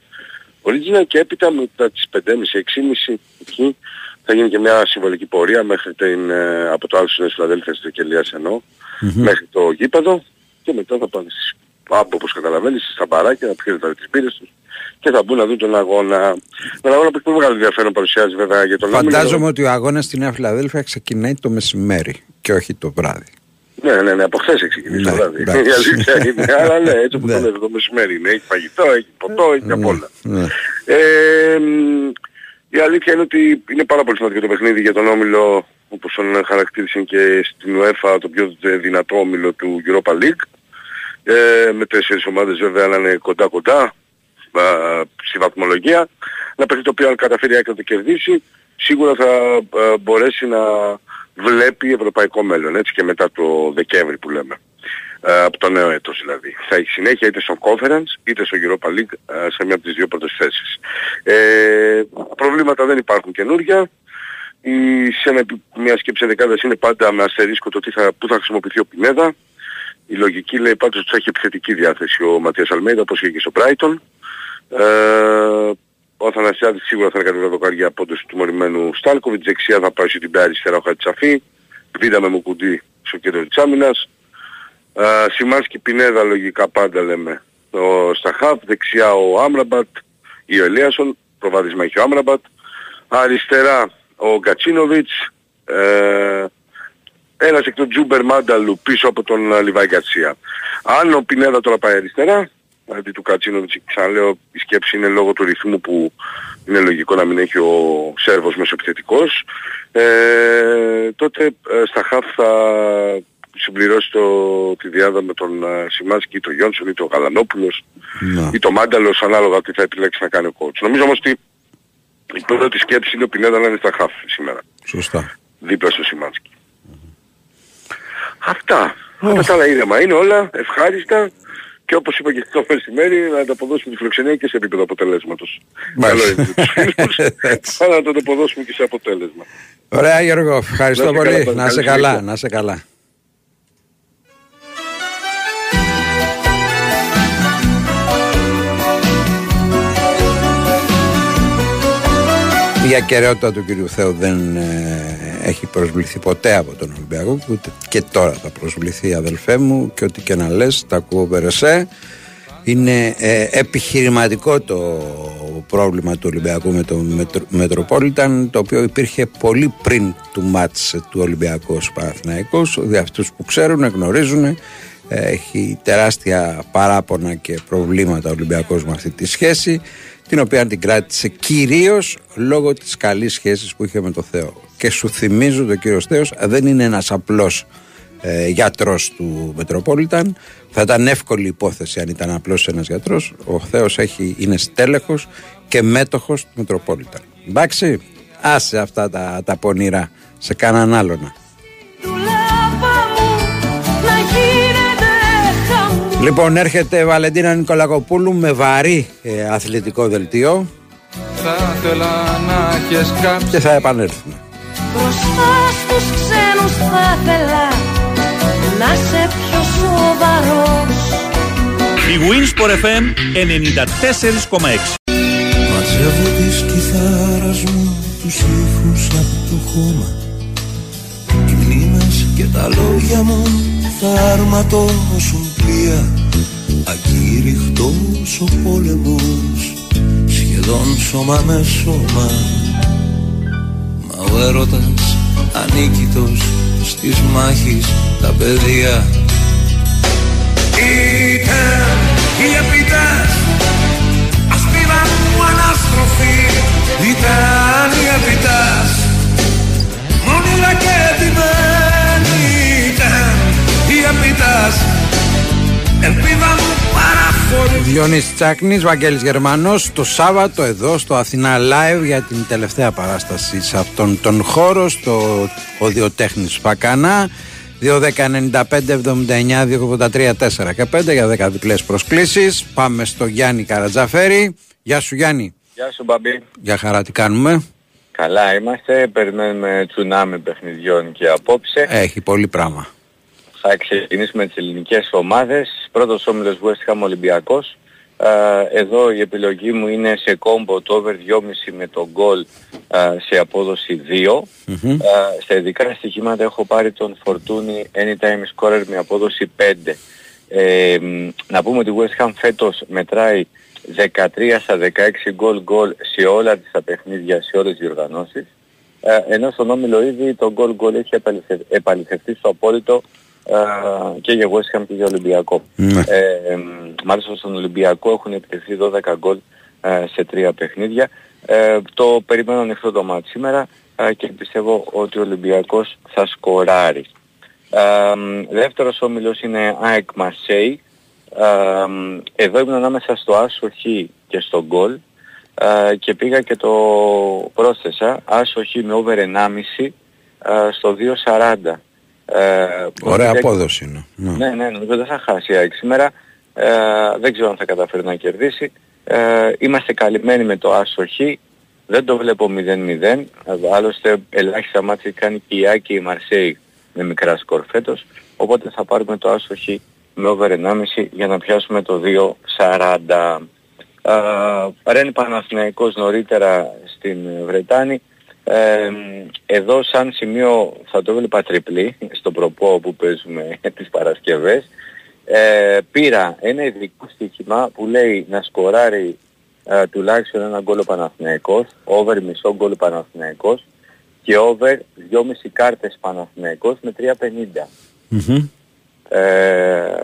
Original και έπειτα μετά τις 5.30-6.30 εκεί θα γίνει και μια συμβολική πορεία μέχρι την, ε, από το Άλσος της Φιλαδέλφειας της Εκελίας ενώ, μέχρι το γήπεδο. Και μετά θα πάνε στις από όπως καταλαβαίνεις στα μπαράκια να πιούν τα τις πύρες τους και θα μπουν να δουν τον αγώνα. Τον αγώνα που έχει πολύ μεγάλο ενδιαφέρον παρουσιάζει βέβαια για τον Φαντάζομαι ότι ο αγώνας στη Νέα Φιλαδέλφια ξεκινάει το μεσημέρι και όχι το βράδυ Ναι, ναι, ναι, από χθες έχει ξεκινήσει το Ναι, βράδυ. εντάξει. Η αλήθεια είναι, αλλά ναι, έτσι όπως Ναι. το λέτε το μεσημέρι είναι. Έχει φαγητό, έχει ποτό, έχει απ' όλα. Ναι. Ε, μ, η αλήθεια είναι ότι είναι πάρα πολύ σημαντικό το παιχνίδι για τον Όμιλο, όπως τον χαρακτήρισαν και στην UEFA, το πιο δυνατό Όμιλο του Europa League. Ε, με τέσσερις ομάδες βέβαια να είναι κοντά κοντά α, στη βαθμολογία. Ένα παιχνίδι το οποίο αν καταφέρει η ΑΕΚ να το κερδίσει, σίγουρα θα α, μπορέσει να βλέπει ευρωπαϊκό μέλλον, έτσι και μετά το Δεκέμβρη που λέμε. Ε, από το νέο έτος δηλαδή. Θα έχει συνέχεια είτε στο Conference είτε στο Europa League ε, σε μια από τις δύο πρώτες θέσεις. Ε, προβλήματα δεν υπάρχουν καινούργια. Η, σε ένα, επι- μια σκέψη δεκάδας είναι πάντα με αστερίσκο το τι θα, πού θα χρησιμοποιηθεί ο Πινέδα. Η λογική λέει πάντως ότι θα έχει επιθετική διάθεση ο Ματίας Αλμέιδα όπως είχε και στο Brighton. Ε, ο Αθανασιάδης σίγουρα θα είναι κατεβεί δοκάρια από του τιμωρημένου Στάλκοβιτς. Δεξιά θα πάει στην Πιά αριστερά ο Χατσαφή. Βίδα με Μουκουντή στο κέντρο της άμυνας. Ε, Σιμάνσκι Πινέδα λογικά πάντα λέμε ο Σταχάβ, δεξιά ο Άμραμπατ ή ο Ελίασον, προβάδισμα έχει ο Άμραμπατ, αριστερά ο Γκατσίνοβιτς, ε, ένας εκ των Τζούμπερ Μάνταλου πίσω από τον ε, Λιβάη Γκατσία. Αν ο Πινέδα τώρα πάει αριστερά, αντί του Κατσίνοβιτς, ξαναλέω η σκέψη είναι λόγω του ρυθμού που είναι λογικό να μην έχει ο Σέρβος μεσοεπιθετικός, ε, τότε ε, στα χαφ θα συμπληρώσει το, τη διάδα με τον ε, Σιμάσκι ή τον Γιόνσον ή τον Γαλανόπουλος ή τον Μάνταλος ανάλογα τι θα επιλέξει να κάνει ο coach. Νομίζω όμως ότι η πρώτη σκέψη είναι ο Πινέδα να είναι στα χαφ σήμερα. Σωστά. Δίπλα στο Σιμάνσκι. Αυτά. Αυτά τα άλλα ήρεμα είναι όλα ευχάριστα και όπως είπα και το μεσημέρι να ανταποδώσουμε τη φιλοξενία και σε επίπεδο αποτελέσματος. Καλό είναι τους φίλους, αλλά να το ανταποδώσουμε και σε αποτέλεσμα. Ωραία Γιώργο, ευχαριστώ Να είστε πολύ. καλά, να είσαι καλή καλά, συνέχεια. να είσαι καλά. Η ακαιρεότητα του κυρίου Θεού δεν ε, έχει προσβληθεί ποτέ από τον Ολυμπιακό και ούτε και τώρα θα προσβληθεί αδελφέ μου και ό,τι και να λες τα ακούω Περεσέ είναι ε, επιχειρηματικό το πρόβλημα του Ολυμπιακού με το Μετρο- Μετροπόλιταν το οποίο υπήρχε πολύ πριν του μάτς του Ολυμπιακού ως Παναθηναϊκός. Για αυτούς που ξέρουν, γνωρίζουν ε, έχει τεράστια παράπονα και προβλήματα ο Ολυμπιακός με αυτή τη σχέση την οποία την κράτησε κυρίως λόγω της καλής σχέσης που είχε με το Θεό. Και σου θυμίζω το κύριος Θεός δεν είναι ένας απλός ε, γιατρός του Μετροπόλιταν. Θα ήταν εύκολη υπόθεση αν ήταν απλώς ένας γιατρός. Ο Θεός έχει, είναι στέλεχος και μέτοχος του Μετροπόλιταν. Εντάξει άσε αυτά τα, τα πονηρά σε κανέναν άλλον Λοιπόν, έρχεται Βαλεντίνα Νικολακοπούλου με βαρύ ε, αθλητικό δελτίο. Θα ήθελα να έχεις κάψει και θα επανέλθουμε. Μπροστά στους ξένους θα ήθελα να σε πιο σοβαρός. Η Winsport FM 94,6 Μαζεύω της κιθάρας μου τους ήχους από το χώμα. Οι μνήμες και τα λόγια μου θα αρματώσουν πλοία Ακήρυχτος ο πόλεμος σχεδόν σώμα με σώμα. Μα ο έρωτας ανίκητος στις μάχης τα παιδιά. Ήταν η επιτάς Ασπίδα μου αναστροφή. Ήταν η επιτάς Μόνιρα και Διονύς Τσάκνης, Βαγγέλης Γερμανός το Σάββατο εδώ στο Αθηνά Live για την τελευταία παράσταση σε αυτόν τον χώρο στο Οδιοτέχνης Φακανά. 2.10.95.79.283.4 και 5 για 10 διπλές προσκλήσεις. Πάμε στο Γιάννη Καρατζαφέρη. Γεια σου Γιάννη. Γεια σου Μπαμπή. Για χαρά τι κάνουμε; Καλά είμαστε, περιμένουμε τσουνάμι παιχνιδιών και απόψε. Έχει πολύ πράγμα Θα ξεκινήσουμε τις ελληνικές ομάδες. Πρώτος όμιλος West Ham Ολυμπιακός. Ε, Εδώ η επιλογή μου είναι σε κόμπο το over 2,5 με το γκολ ε, σε απόδοση 2. Ε, Στα ειδικά στοιχήματα έχω πάρει τον Φορτούνι anytime scorer με απόδοση 5. Ε, μ, να πούμε ότι η West Ham φέτος μετράει 13 στα 16 γκολ γκολ σε όλα τις τα παιχνίδια, σε όλες τις διοργανώσεις. Ε, ενώ στον Όμιλο ήδη το γκολ γκολ έχει επαληθευ- επαληθευτεί στο απόλυτο ε, και για West Ham και για Ολυμπιακό. Ε, μ, μάλιστα στον Ολυμπιακό έχουν επιτευχθεί 12 γκολ ε, σε τρία παιχνίδια. Ε, το περιμένω ανοιχτό το μάτι σήμερα ε, και πιστεύω ότι ο Ολυμπιακός θα σκοράρει. Ε, μ, δεύτερος όμιλος είναι ΑΕΚ Marseille. Ε, μ, εδώ ήμουν ανάμεσα στο άσο χ και στο γκολ ε, και πήγα και το πρόσθεσα άσο χ με over 1,5 ε, στο 2,40. Ε, Ωραία νομίζω- απόδοση είναι ναι, ναι, νομίζω δεν θα χάσει η ΑΕΚ σήμερα. Ε, δεν ξέρω αν θα καταφέρει να κερδίσει. Ε, είμαστε καλυμμένοι με το άσο χ. Δεν το βλέπω 0-0. Ε, Άλλωστε ελάχιστα μάτια έχει κάνει και η ΑΕΚ και η Μαρσέη με μικρά σκορ φέτος. Οπότε θα πάρουμε το άσο χ με over 1,5 για να πιάσουμε το 2-40. Ε, Ρεν Παναθηναϊκός νωρίτερα στην Βρετάνη. Ε, εδώ σαν σημείο θα το έβλεπα τριπλή στο προπό που παίζουμε τις Παρασκευές. ε, πήρα ένα ειδικό στοίχημα που λέει να σκοράρει ε, τουλάχιστον ένα γκολ ο Παναθηναϊκός, over μισό γκολ ο Παναθηναϊκός και over 2,5 κάρτες Παναθηναϊκός με 3,50. Ε,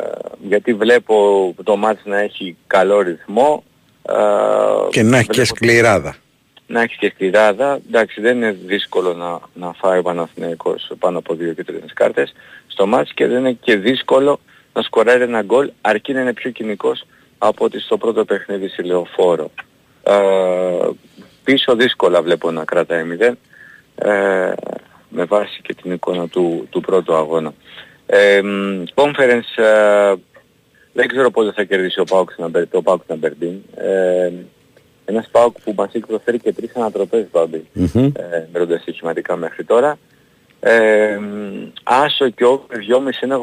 γιατί βλέπω το μάτς να έχει καλό ρυθμό. ε, Και να έχει και βλέπω- σκληράδα. Να έχεις και σκληράδα. Εντάξει, δεν είναι δύσκολο να, να φάει ο Παναθηναϊκός πάνω από δύο και τρεις κάρτες στο μάτς και δεν είναι και δύσκολο να σκοράρει ένα γκολ αρκεί να είναι πιο κοινικός από ότι στο πρώτο παιχνίδι στη Λεωφόρο. Ε, πίσω δύσκολα βλέπω να κρατάει 0 ε, με βάση και την εικόνα του, του πρώτου αγώνα. Ε, μ, conference ε, δεν ξέρω πότε θα κερδίσει ο Πάουκ στην Αμπερ- το Πάουκ στην Αμπερντίν. Ε, ένας Πάουκ που μας έχει προσφέρει και τρεις ανατροπές Μπάμπη, Μμμ. ε, μετρώντας στοιχηματικά μέχρι τώρα. Ε, μ, άσο και over 2,5 είναι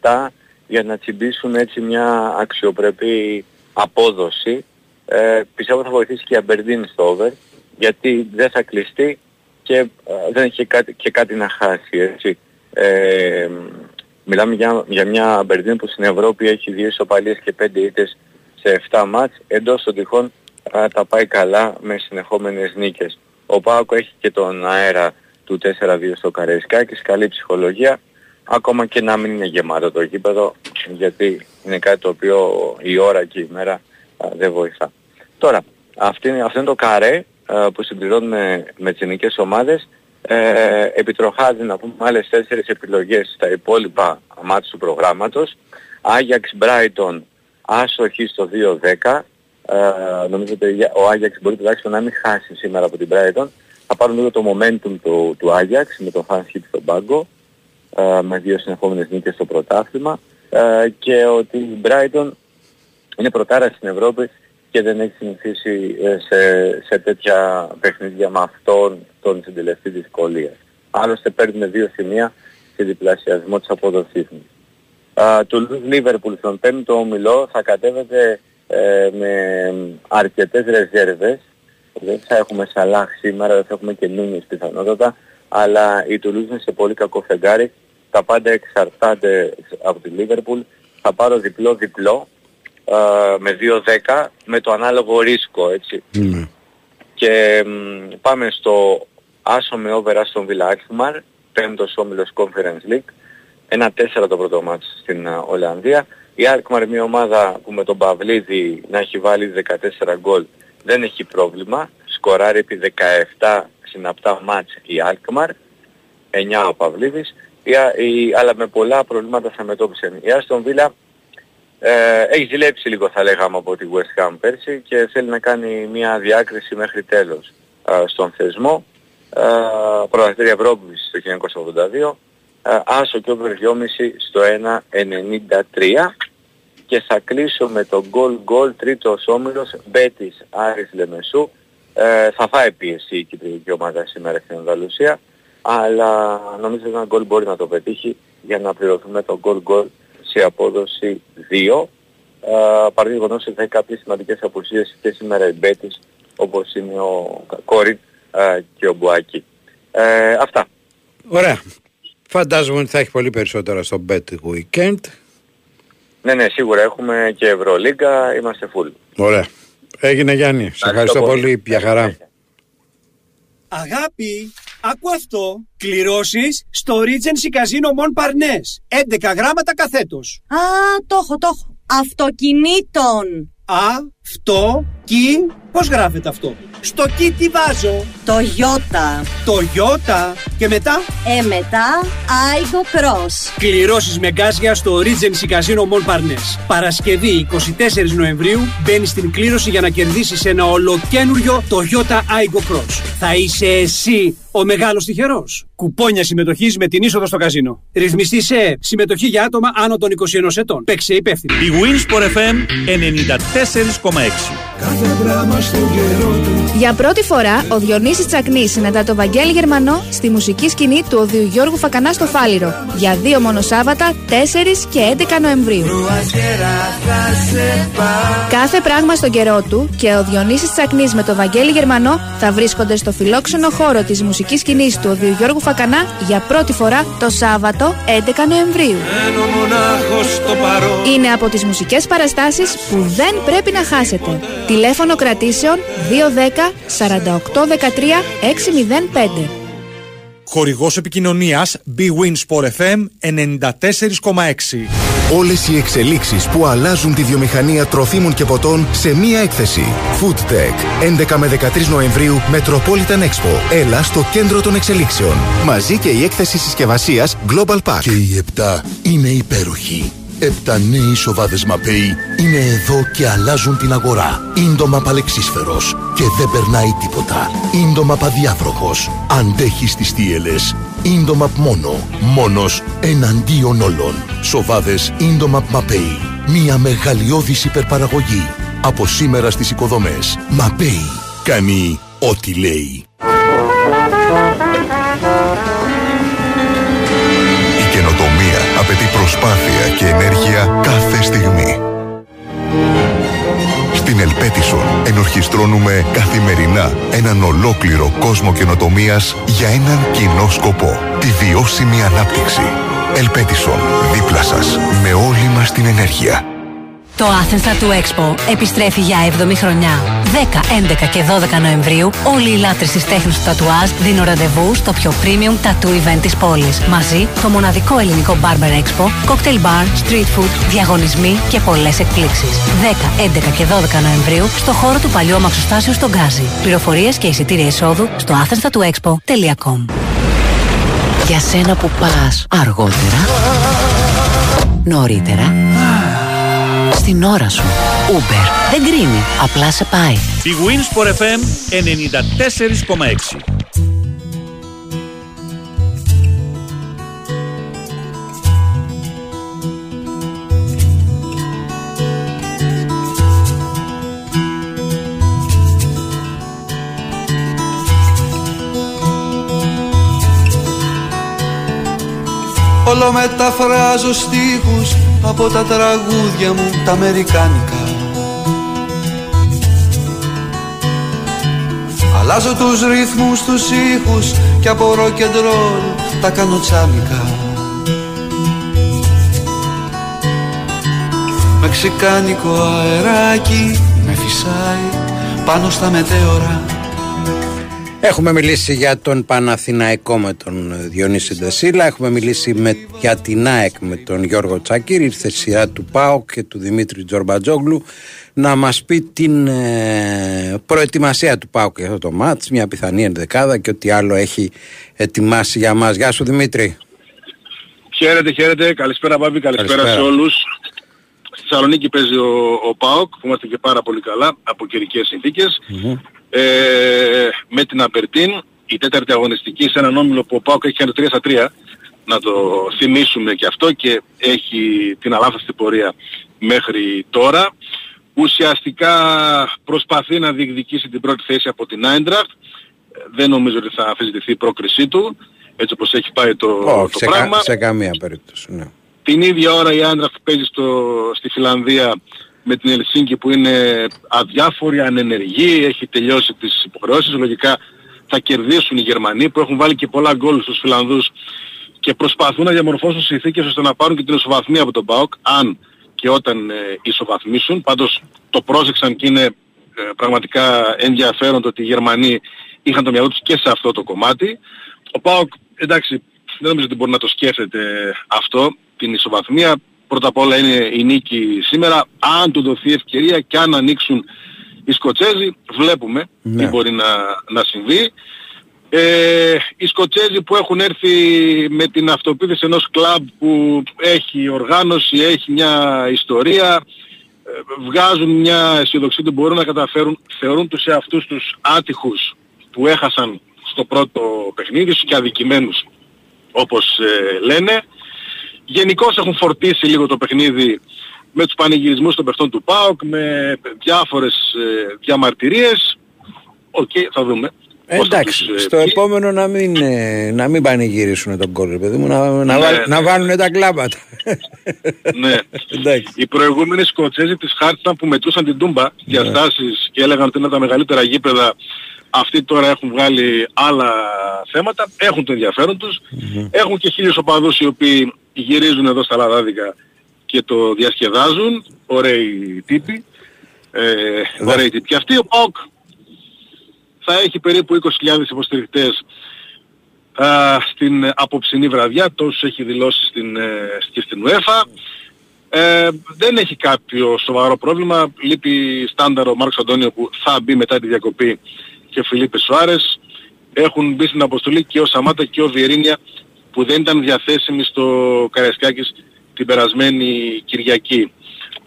87 για να τσιμπήσουν έτσι μια αξιοπρεπή απόδοση. Ε, πιστεύω θα βοηθήσει και η Αμπερντίν στο over γιατί δεν θα κλειστεί και ε, δεν έχει κάτι, και κάτι να χάσει έτσι. Ε, μιλάμε για, για μια Αμπερντίν που στην Ευρώπη έχει δύο ισοπαλίες και πέντε ήττες σε 7 μάτς εντός των τυχών α, τα πάει καλά με συνεχόμενες νίκες. Ο Πάοκ έχει και τον αέρα του 4-2 στο Καραϊσκάκης, καλή ψυχολογία, ακόμα και να μην είναι γεμάτο το γήπεδο, γιατί είναι κάτι το οποίο η ώρα και η μέρα α, δεν βοηθά. Τώρα, αυτή, είναι- αυτό είναι το καρέ α, που συμπληρώνουμε με τις ελληνικές ομάδες. Ε, επιτροχάζει να πούμε άλλες τέσσερις επιλογές στα υπόλοιπα μάτια του προγράμματος. Άγιαξ Brighton άσοχη στο 2-10. Ε, νομίζω ότι ο Άγιαξ μπορεί τουλάχιστον να μην χάσει σήμερα από την Brighton. Θα πάρουν λίγο το momentum του, του Άγιαξ με το fan hit στον πάγκο ε, με δύο συνεχόμενες νίκες στο πρωτάθλημα ε, και ότι η Brighton είναι πρωτάρα στην Ευρώπη και δεν έχει συνηθίσει ε, σε, σε τέτοια παιχνίδια με αυτόν τον συντελεστή δυσκολίας. Άλλωστε παίρνουν δύο σημεία σε διπλασιασμό της απόδοσής μου. Το Liverpool στον πέμπτο ομιλό θα κατέβεται ε, με αρκετές ρεζέρβες. Δεν θα έχουμε Σαλάχ σήμερα, δεν θα έχουμε και Νούνιες πιθανότατα, αλλά η Toulouse είναι σε πολύ κακό φεγγάρι. Τα πάντα εξαρτάται από τη Liverpool. Θα πάρω διπλό-διπλό ε, με 2-10 με το ανάλογο ρίσκο, έτσι. Και μ, πάμε στο άσο με over Aston Villa Alkmaar, πέμπτος όμιλος Conference League. Ένα 4 το πρώτο μάτς στην α, Ολλανδία. Η Alkmaar μια ομάδα που με τον Παυλίδη να έχει βάλει 14 γκολ δεν έχει πρόβλημα. Σκοράρει επί 17 συναπτά μάτς η Alkmaar. 9 ο Παυλίδης. Η, Α- η, αλλά με πολλά προβλήματα θα μετώπισε. Η Aston Villa ε, έχει ζηλέψει λίγο θα λέγαμε από τη West Ham πέρσι και θέλει να κάνει μια διάκριση μέχρι τέλος ε, στον θεσμό. Ε, Πρωταθλήτρια Ευρώπης το 1982. Ε, άσο και over 2,5 στο 1,93 και θα κλείσω με το goal goal τρίτος όμιλος Μπέτης Άρης Λεμεσού. Ε, θα φάει πίεση η κυπριακή ομάδα σήμερα στην Ανδαλουσία αλλά νομίζω ότι ένα γκολ μπορεί να το πετύχει για να πληρωθούμε το goal goal σε απόδοση 2. Ε, παρά το γεγονός ότι θα έχει κάποιες σημαντικές απουσίες και σήμερα η Μπέτης όπως είναι ο Κόριν ε, και ο Μπουάκη. Ε, αυτά. Ωραία. Φαντάζομαι ότι θα έχει πολύ περισσότερα στο Bet Weekend. Ναι, ναι, σίγουρα έχουμε και Ευρωλίγκα, είμαστε full. Ωραία. Έγινε Γιάννη. Σε ευχαριστώ πολύ. πολύ. Πια χαρά. Αγάπη, άκου αυτό. Κληρώσεις στο Regency Casino Mon Parnes. 11 γράμματα καθέτος. Α, το έχω, το έχω. Αυτοκινήτων. Α, αυτό, κι, πώς γράφεται αυτό; Στο κι τι βάζω; Το Ιώτα. Το Ιώτα. Και μετά; Ε, μετά, Aigo Cross. Κληρώσεις με γκάζια στο Regency Casino Mon Parnes. Παρασκευή 24 Νοεμβρίου μπαίνεις στην κλήρωση για να κερδίσεις ένα ολοκένουριο Toyota Aigo Cross. Θα είσαι εσύ ο μεγάλος τυχερός. Κουπόνια συμμετοχής με την είσοδο στο καζίνο. Ρυθμιστή σε συμμετοχή για άτομα άνω των 21 ετών. Παίξε υπεύθυνο. Η Winsport FM 94,6 Κάθε δράμα στον καιρό του Για πρώτη φορά, ο Διονύσης Τσακνής συναντά το Βαγγέλη Γερμανό στη μουσική σκηνή του Οδείου Γιώργου Φακανά στο Φάληρο για δύο μόνο Σάββατα, 4 και 11 Νοεμβρίου. Κάθε πράγμα στον καιρό του και ο Διονύσης Τσακνής με το Βαγγέλη Γερμανό θα βρίσκονται στο φιλόξενο χώρο της μουσικής σκηνής του Οδείου Γιώργου Φακανά για πρώτη φορά το Σάββατο 11 Νοεμβρίου. Μένω μονάχος στο παρόν Είναι από τις μουσικές παραστάσεις που δεν πρέπει να χάσετε. Τηλέφωνο κρατήσεων 210 48 13 605. Χορηγός επικοινωνίας B-Win Sport FM 94,6. Όλες οι εξελίξεις που αλλάζουν τη βιομηχανία τροφίμων και ποτών σε μία έκθεση. Food Tech. 11 με 13 Νοεμβρίου Metropolitan Expo. Έλα στο κέντρο των εξελίξεων. Μαζί και η έκθεση συσκευασίας Global Pack. Και οι επτά είναι υπέροχοι. Επτά νέοι σοβάδες Μαπέι είναι εδώ και αλλάζουν την αγορά. Ίντομα παλεξίσφαιρος και δεν περνάει τίποτα. Ίντομα παδιάβροχος. Αντέχει στις θύελες. Ίντομα μόνο. Μόνος εναντίον όλων. Σοβάδες Ίντομα Μαπέι. Μια μεγαλειώδης υπερπαραγωγή. Από σήμερα στις οικοδομές. Μαπέι. Κάνει ό,τι λέει. Απαιτεί προσπάθεια και ενέργεια κάθε στιγμή. Στην Ελπέτισον ενορχιστρώνουμε καθημερινά έναν ολόκληρο κόσμο καινοτομίας για έναν κοινό σκοπό. Τη βιώσιμη ανάπτυξη. Ελπέτισον, δίπλα σας, με όλη μας την ενέργεια. Το Athens Tattoo Expo επιστρέφει για 7η χρονιά. 10, 11 και 12 Νοεμβρίου όλοι οι λάτρες της τέχνης του τατουάζ δίνουν ραντεβού στο πιο premium tattoo event της πόλης. Μαζί το μοναδικό ελληνικό Barber Expo, cocktail bar, street food, διαγωνισμοί και πολλές εκπλήξεις. 10, 11 και 12 Νοεμβρίου στο χώρο του παλιού αμαξοστάσιου στον Γκάζι. Πληροφορίες και εισιτήρια εισόδου στο athenstatuexpo.com Για σένα που πας αργότερα, νωρίτερα, στην ώρα σου. Uber. Δεν κρίνει. Απλά σε πάει. Η Wins FM 94,6. Όλο μεταφράζω στίχους από τα τραγούδια μου τα αμερικάνικα. Αλλάζω τους ρυθμούς, τους ήχους και από rock and roll τα κάνω τσάμικα Μεξικάνικο αεράκι με φυσάει πάνω στα μετέωρα Έχουμε μιλήσει για τον Παναθηναϊκό με τον Διονύση Ντεσίλα, έχουμε μιλήσει με, για την ΑΕΚ με τον Γιώργο Τσάκηρ, ήρθε σειρά του ΠΑΟ και του Δημήτρη Τζορμπατζόγλου να μας πει την ε, προετοιμασία του ΠΑΟ για αυτό το μάτς, μια πιθανή ενδεκάδα και ό,τι άλλο έχει ετοιμάσει για μας. Γεια σου Δημήτρη. Χαίρετε, χαίρετε. Καλησπέρα Μπάμπη, καλησπέρα, Καλησπέρα. σε όλους. Στη Θεσσαλονίκη παίζει ο, ο ΠΑΟΚ, που είμαστε και πάρα πολύ καλά από καιρικές συνθήκες. Ε, με την Απερτίν, η τέταρτη αγωνιστική σε έναν όμιλο που ο ΠΑΟΚ έχει κάνει 3 στα 3. Να το θυμίσουμε και αυτό και έχει την αλάθαστη πορεία μέχρι τώρα. Ουσιαστικά προσπαθεί να διεκδικήσει την πρώτη θέση από την Άιντραχτ. Δεν νομίζω ότι θα αφισβητηθεί η πρόκρισή του, έτσι όπως έχει πάει το, Όχι, το σε, κα- πράγμα. σε καμία περίπτωση. Ναι. Την ίδια ώρα η Άντραχτ παίζει στο, στη Φιλανδία με την Ελσίνκη που είναι αδιάφορη, ανενεργή, έχει τελειώσει τις υποχρεώσεις. Λογικά θα κερδίσουν οι Γερμανοί που έχουν βάλει και πολλά γκολ στους Φιλανδούς και προσπαθούν να διαμορφώσουν συνθήκες ώστε να πάρουν και την ισοβαθμία από τον ΠΑΟΚ, αν και όταν ε, ισοβαθμίσουν. Πάντως το πρόσεξαν και είναι ε, πραγματικά ενδιαφέρον το ότι οι Γερμανοί είχαν το μυαλό τους και σε αυτό το κομμάτι. Ο ΠΑΟΚ, εντάξει, δεν νομίζω ότι μπορεί να το σκέφτεται αυτό, την ισοβαθμία. Πρώτα απ' όλα είναι η νίκη σήμερα. Αν του δοθεί ευκαιρία και αν ανοίξουν οι Σκοτσέζοι, βλέπουμε Ναι. τι μπορεί να, να συμβεί. Ε, οι Σκοτσέζοι που έχουν έρθει με την αυτοποίθηση ενός κλαμπ που έχει οργάνωση, έχει μια ιστορία, ε, βγάζουν μια αισιοδοξία ότι μπορούν να καταφέρουν, θεωρούν τους εαυτούς τους άτυχους που έχασαν στο πρώτο παιχνίδι τους και αδικημένους όπως ε, λένε. Γενικώς έχουν φορτίσει λίγο το παιχνίδι με τους πανηγυρισμούς των παιχτών του ΠΑΟΚ, με διάφορες ε, διαμαρτυρίες. Οκ, θα δούμε. Ε, πώς θα εντάξει, τους, ε, στο βγει. επόμενο να μην, ε, να μην πανηγυρίσουν το γκολ, ρε παιδί μου, να, να, Ναι, βάλ- να ναι. βάλουν τα κλάματα. ναι. Οι προηγούμενοι Σκοτσέζοι της Hearts ήταν που μετρούσαν την Τούμπα, διαστάσεις και έλεγαν ότι είναι τα μεγαλύτερα γήπεδα, αυτοί τώρα έχουν βγάλει άλλα θέματα, έχουν το ενδιαφέρον τους, έχουν και χίλιους οπαδούς οι οποίοι γυρίζουν εδώ στα Λαδάδικα και το διασκεδάζουν, ωραίοι τύποι, ε, ωραίοι τύποι. Και αυτοί ο ΠΑΟΚ θα έχει περίπου 20.000 υποστηρικτές α, στην απόψινή βραδιά, τόσους έχει δηλώσει στην, ε, και στην UEFA. Ε, δεν έχει κάποιο σοβαρό πρόβλημα. Λείπει στάνταρο ο Μάρκος Αντώνιο που θα μπει μετά τη διακοπή και ο Φιλίππε Σουάρες. Έχουν μπει στην αποστολή και ο Σαμάτα και ο Βιερίνια που δεν ήταν διαθέσιμοι στο Καραϊσκάκης την περασμένη Κυριακή.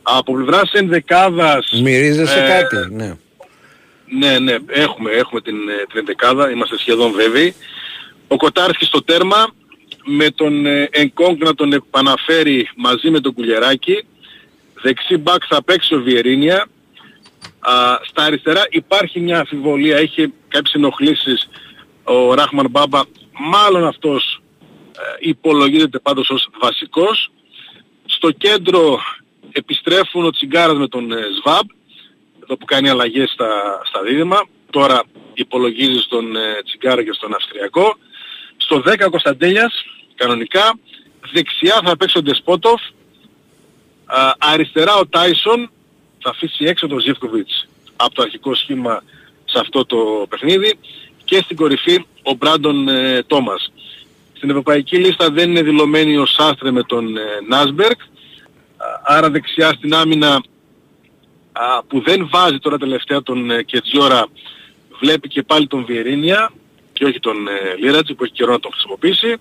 Από πλευράς ενδεκάδας... Μυρίζεσαι ε, κάτι, ναι. ναι, ναι, έχουμε, έχουμε την, ε, την εντεκάδα, είμαστε σχεδόν βέβαιοι. Ο Κοτάρσκι στο τέρμα, με τον ε, Εγκόγκ να τον επαναφέρει μαζί με τον Κουλιεράκη. Δεξί μπακ θα παίξει ο Βιερίνια. Α, στα αριστερά υπάρχει μια αμφιβολία, είχε κάποιες ενοχλήσεις ο Ράχμαν Μπάμπα. Μάλλον αυτός ε, υπολογίζεται πάντως ως βασικός. Στο κέντρο επιστρέφουν ο Τσιγκάρας με τον ε, Σβάμπ εδώ που κάνει αλλαγές στα, στα δίδυμα. Τώρα υπολογίζει στον ε, Τσιγκάρα και στον Αυστριακό. Στο 10 ο Κωνσταντέλιας, κανονικά. Δεξιά θα παίξει ο Ντεσπότοφ. Α, αριστερά ο Τάισον θα αφήσει έξω τον Ζιβκοβιτς από το αρχικό σχήμα σε αυτό το παιχνίδι. Και στην κορυφή ο Μπράντον ε, Τόμας. Στην ευρωπαϊκή λίστα δεν είναι δηλωμένη ο Σάστρε με τον ε, Νάσμπερκ. Α, Άρα δεξιά στην άμυνα α, που δεν βάζει τώρα τελευταία τον ε, Κετζιόρα βλέπει και πάλι τον Βιερίνια και όχι τον ε, Λίρατζη που έχει καιρό να τον χρησιμοποιήσει.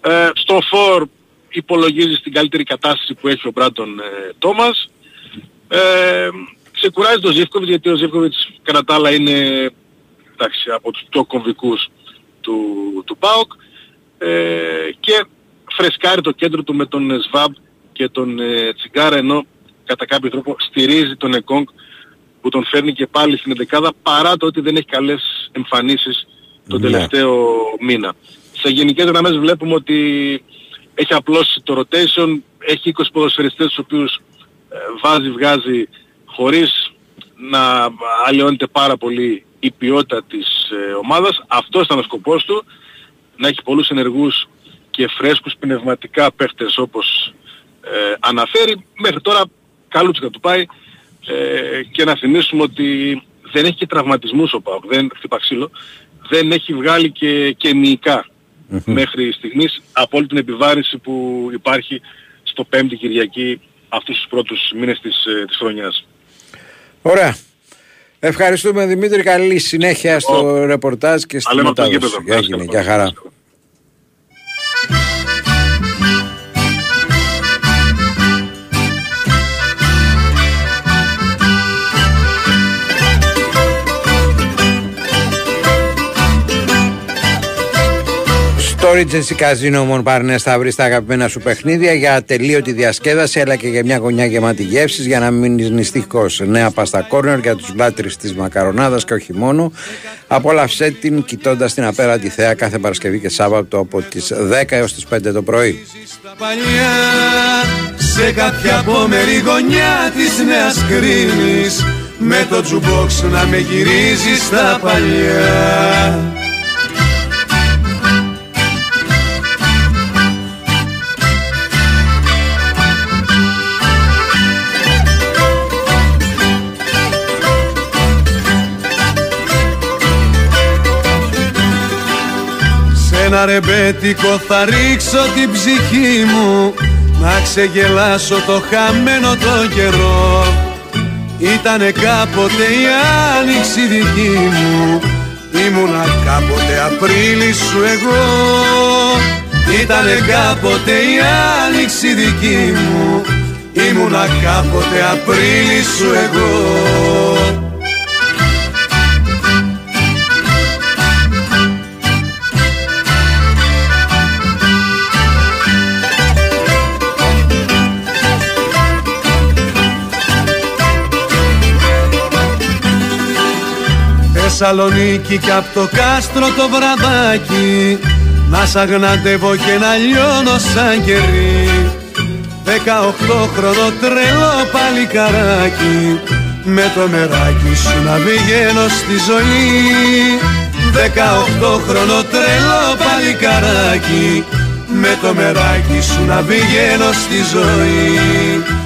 Ε, στο φορ υπολογίζει στην καλύτερη κατάσταση που έχει ο Μπράντον ε, Τόμας. Ε, ξεκουράζει τον Ζίβκοβιτς γιατί ο Ζίβκοβιτς κατά τα άλλα είναι εντάξει, από τους πιο κομβικούς του, του ΠΑΟΚ ε, και φρεσκάρει το κέντρο του με τον ε, Σβάμπ και τον ε, Τσιγκάρα ενώ κατά κάποιο τρόπο στηρίζει τον Εκόνγκ που τον φέρνει και πάλι στην εντεκάδα παρά το ότι δεν έχει καλές εμφανίσεις τον Ναι. τελευταίο μήνα. Σε γενικές γραμμές βλέπουμε ότι έχει απλώσει το rotation, έχει 20 ποδοσφαιριστές τους οποίους ε, βάζει, βγάζει χωρίς να αλλοιώνεται πάρα πολύ η ποιότητα της ε, ομάδας. Αυτός ήταν ο σκοπός του, να έχει πολλούς ενεργούς και φρέσκους πνευματικά παίχτες όπως ε, αναφέρει. Μέχρι τώρα καλούτσικα του πάει. Ε, και να θυμίσουμε ότι δεν έχει και τραυματισμούς ο ΠΑΟΚ, δεν χτυπά ξύλο, δεν έχει βγάλει και, και μυϊκά μέχρι στιγμής. Από όλη την επιβάρηση που υπάρχει στο πέμπτη Κυριακή αυτούς τους πρώτους μήνες της, ε, της χρονιάς. Ωραία. Ευχαριστούμε Δημήτρη. Καλή συνέχεια στο ρεπορτάζ και στη λέμε από το μετάδοση. γήπεδο. Έγινε. Γεια χαρά. Στο Regency Casino Mon Parnes θα βρει τα αγαπημένα σου παιχνίδια για ατελείωτη διασκέδαση αλλά και για μια γωνιά γεμάτη γεύσεις για να μην μείνεις νηστικός. Νέα πάστα κόρνερ για τους μπλάτρεις της μακαρονάδας και όχι μόνο. Απόλαυσέ την κοιτώντας την απέραντη θέα κάθε Παρασκευή και Σάββατο από τις 10 έως τις 5 το πρωί. τα παλιά Σε κάποια απόμερη γωνιά της νέας κρίνης Με το τζουμπόξ να με γυρίζεις στα παλιά ένα ρεμπέτικο θα ρίξω την ψυχή μου. Να ξεγελάσω το χαμένο το καιρό. Ήτανε κάποτε η άνοιξη δική μου. Ήμουνα κάποτε Απρίλη σου εγώ. Ήτανε κάποτε η άνοιξη δική μου. Ήμουνα κάποτε Απρίλη σου εγώ Θεσσαλονίκη και απ' το κάστρο το βραδάκι. Να σ' αγναντεύω και να λιώνω σαν κερί. Δεκαοχτώ χρονό τρελό παλικαράκι. Με το νεράκι σου να πηγαίνω στη ζωή. Δεκαοχτώ χρονό τρελό παλικαράκι. Με το μεράκι σου να πηγαίνω στη ζωή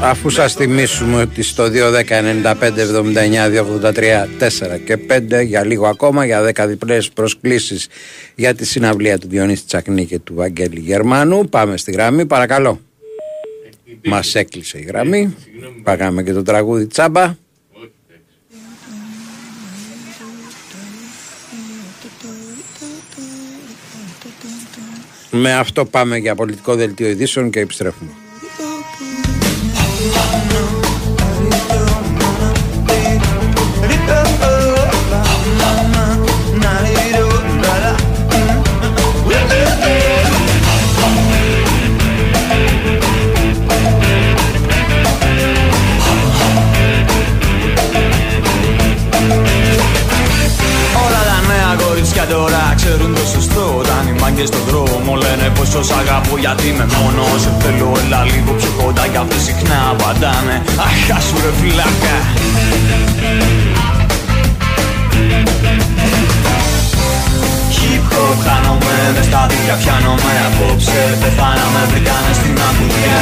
Αφού σας θυμίσουμε ότι στο 2, 10, 95, 79, 283, 4 και 5 για λίγο ακόμα για 10 διπλές προσκλήσεις για τη συναυλία του Διονύση Τσακνή και του Βαγγέλη Γερμανού πάμε στη γραμμή παρακαλώ. Μας έκλεισε η γραμμή. Παγάμε και το τραγούδι τσάμπα. Με αυτό πάμε για πολιτικό δελτίο ειδήσεων και επιστρέφουμε. Όλα τα νέα κορίτσια τώρα ξέρουν το σωστό και στον δρόμο. Λένε πως σ' αγαπώ γιατί είμαι μόνος. Σε θέλω έλα λίγο πιο κοντά κι αυτοί συχνά απαντάνε. Αχ, σου ρε φυλάκα. Hip hop χάνομαι, μες στα δίκτυα πιάνομαι. Απόψε πεθάναμε, βρήκανε στην αμμουδιά.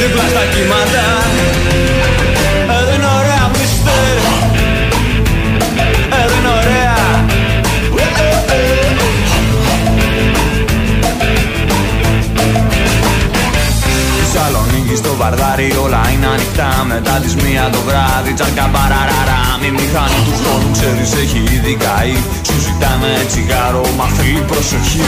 Δίπλα στα κύματα Μετά τις μία το βράδυ τσάρκα παραράρα Μη μηχανή τους χρόνου ξέρεις έχει ήδη καεί. Σου ζητάνε τσιγάρο μα θέλει προσοχή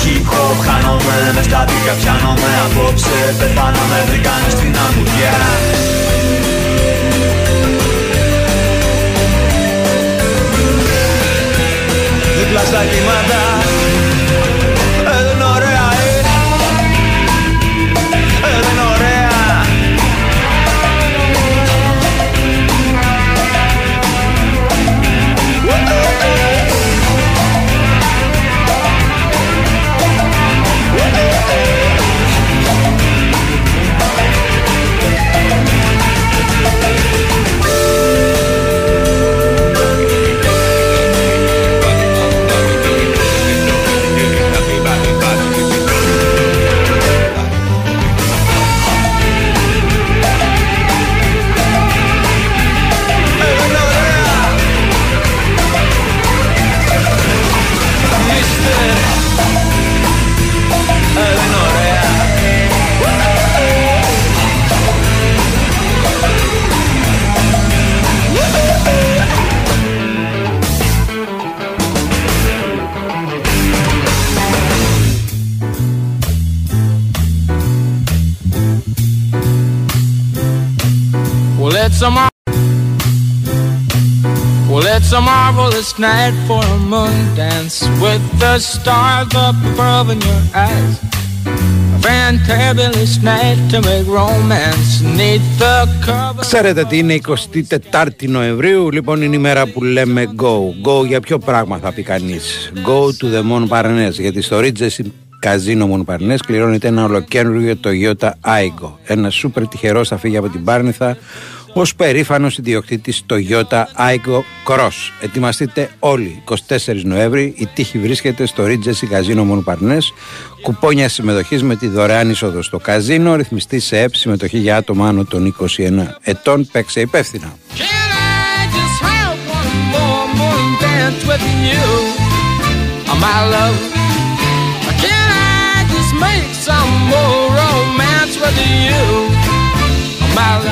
Hip hop χάνομαι μες στα δίκα πιάνομαι. Απόψε πεθάνομαι βρήκανε στην αμμουδιά. Δίπλα στα κύματα marvelous night for a moon dance with the stars up above in your eyes. A fantabulous night to make romance neath the cover. Ξέρετε τι είναι 24η Νοεμβρίου, λοιπόν είναι η μέρα που λέμε go. Go για ποιο πράγμα θα πει κανείς; Go to the Mon Parnes, γιατί στο Ridges Καζίνο Μονπαρνές κληρώνεται ένα ολοκένουργιο Toyota Aigo. Ένα σούπερ τυχερό θα φύγει από την Πάρνηθα ως περήφανος ιδιοκτήτης Toyota Aigo Cross. Ετοιμαστείτε όλοι 24 Νοέμβρη, η τύχη βρίσκεται στο Regency Καζίνο Μονοπαρνές, κουπόνια συμμετοχής με τη δωρεάν είσοδο στο καζίνο, ρυθμιστή σε ΕΠ, συμμετοχή για άτομα άνω των 21 ετών, παίξε υπεύθυνα.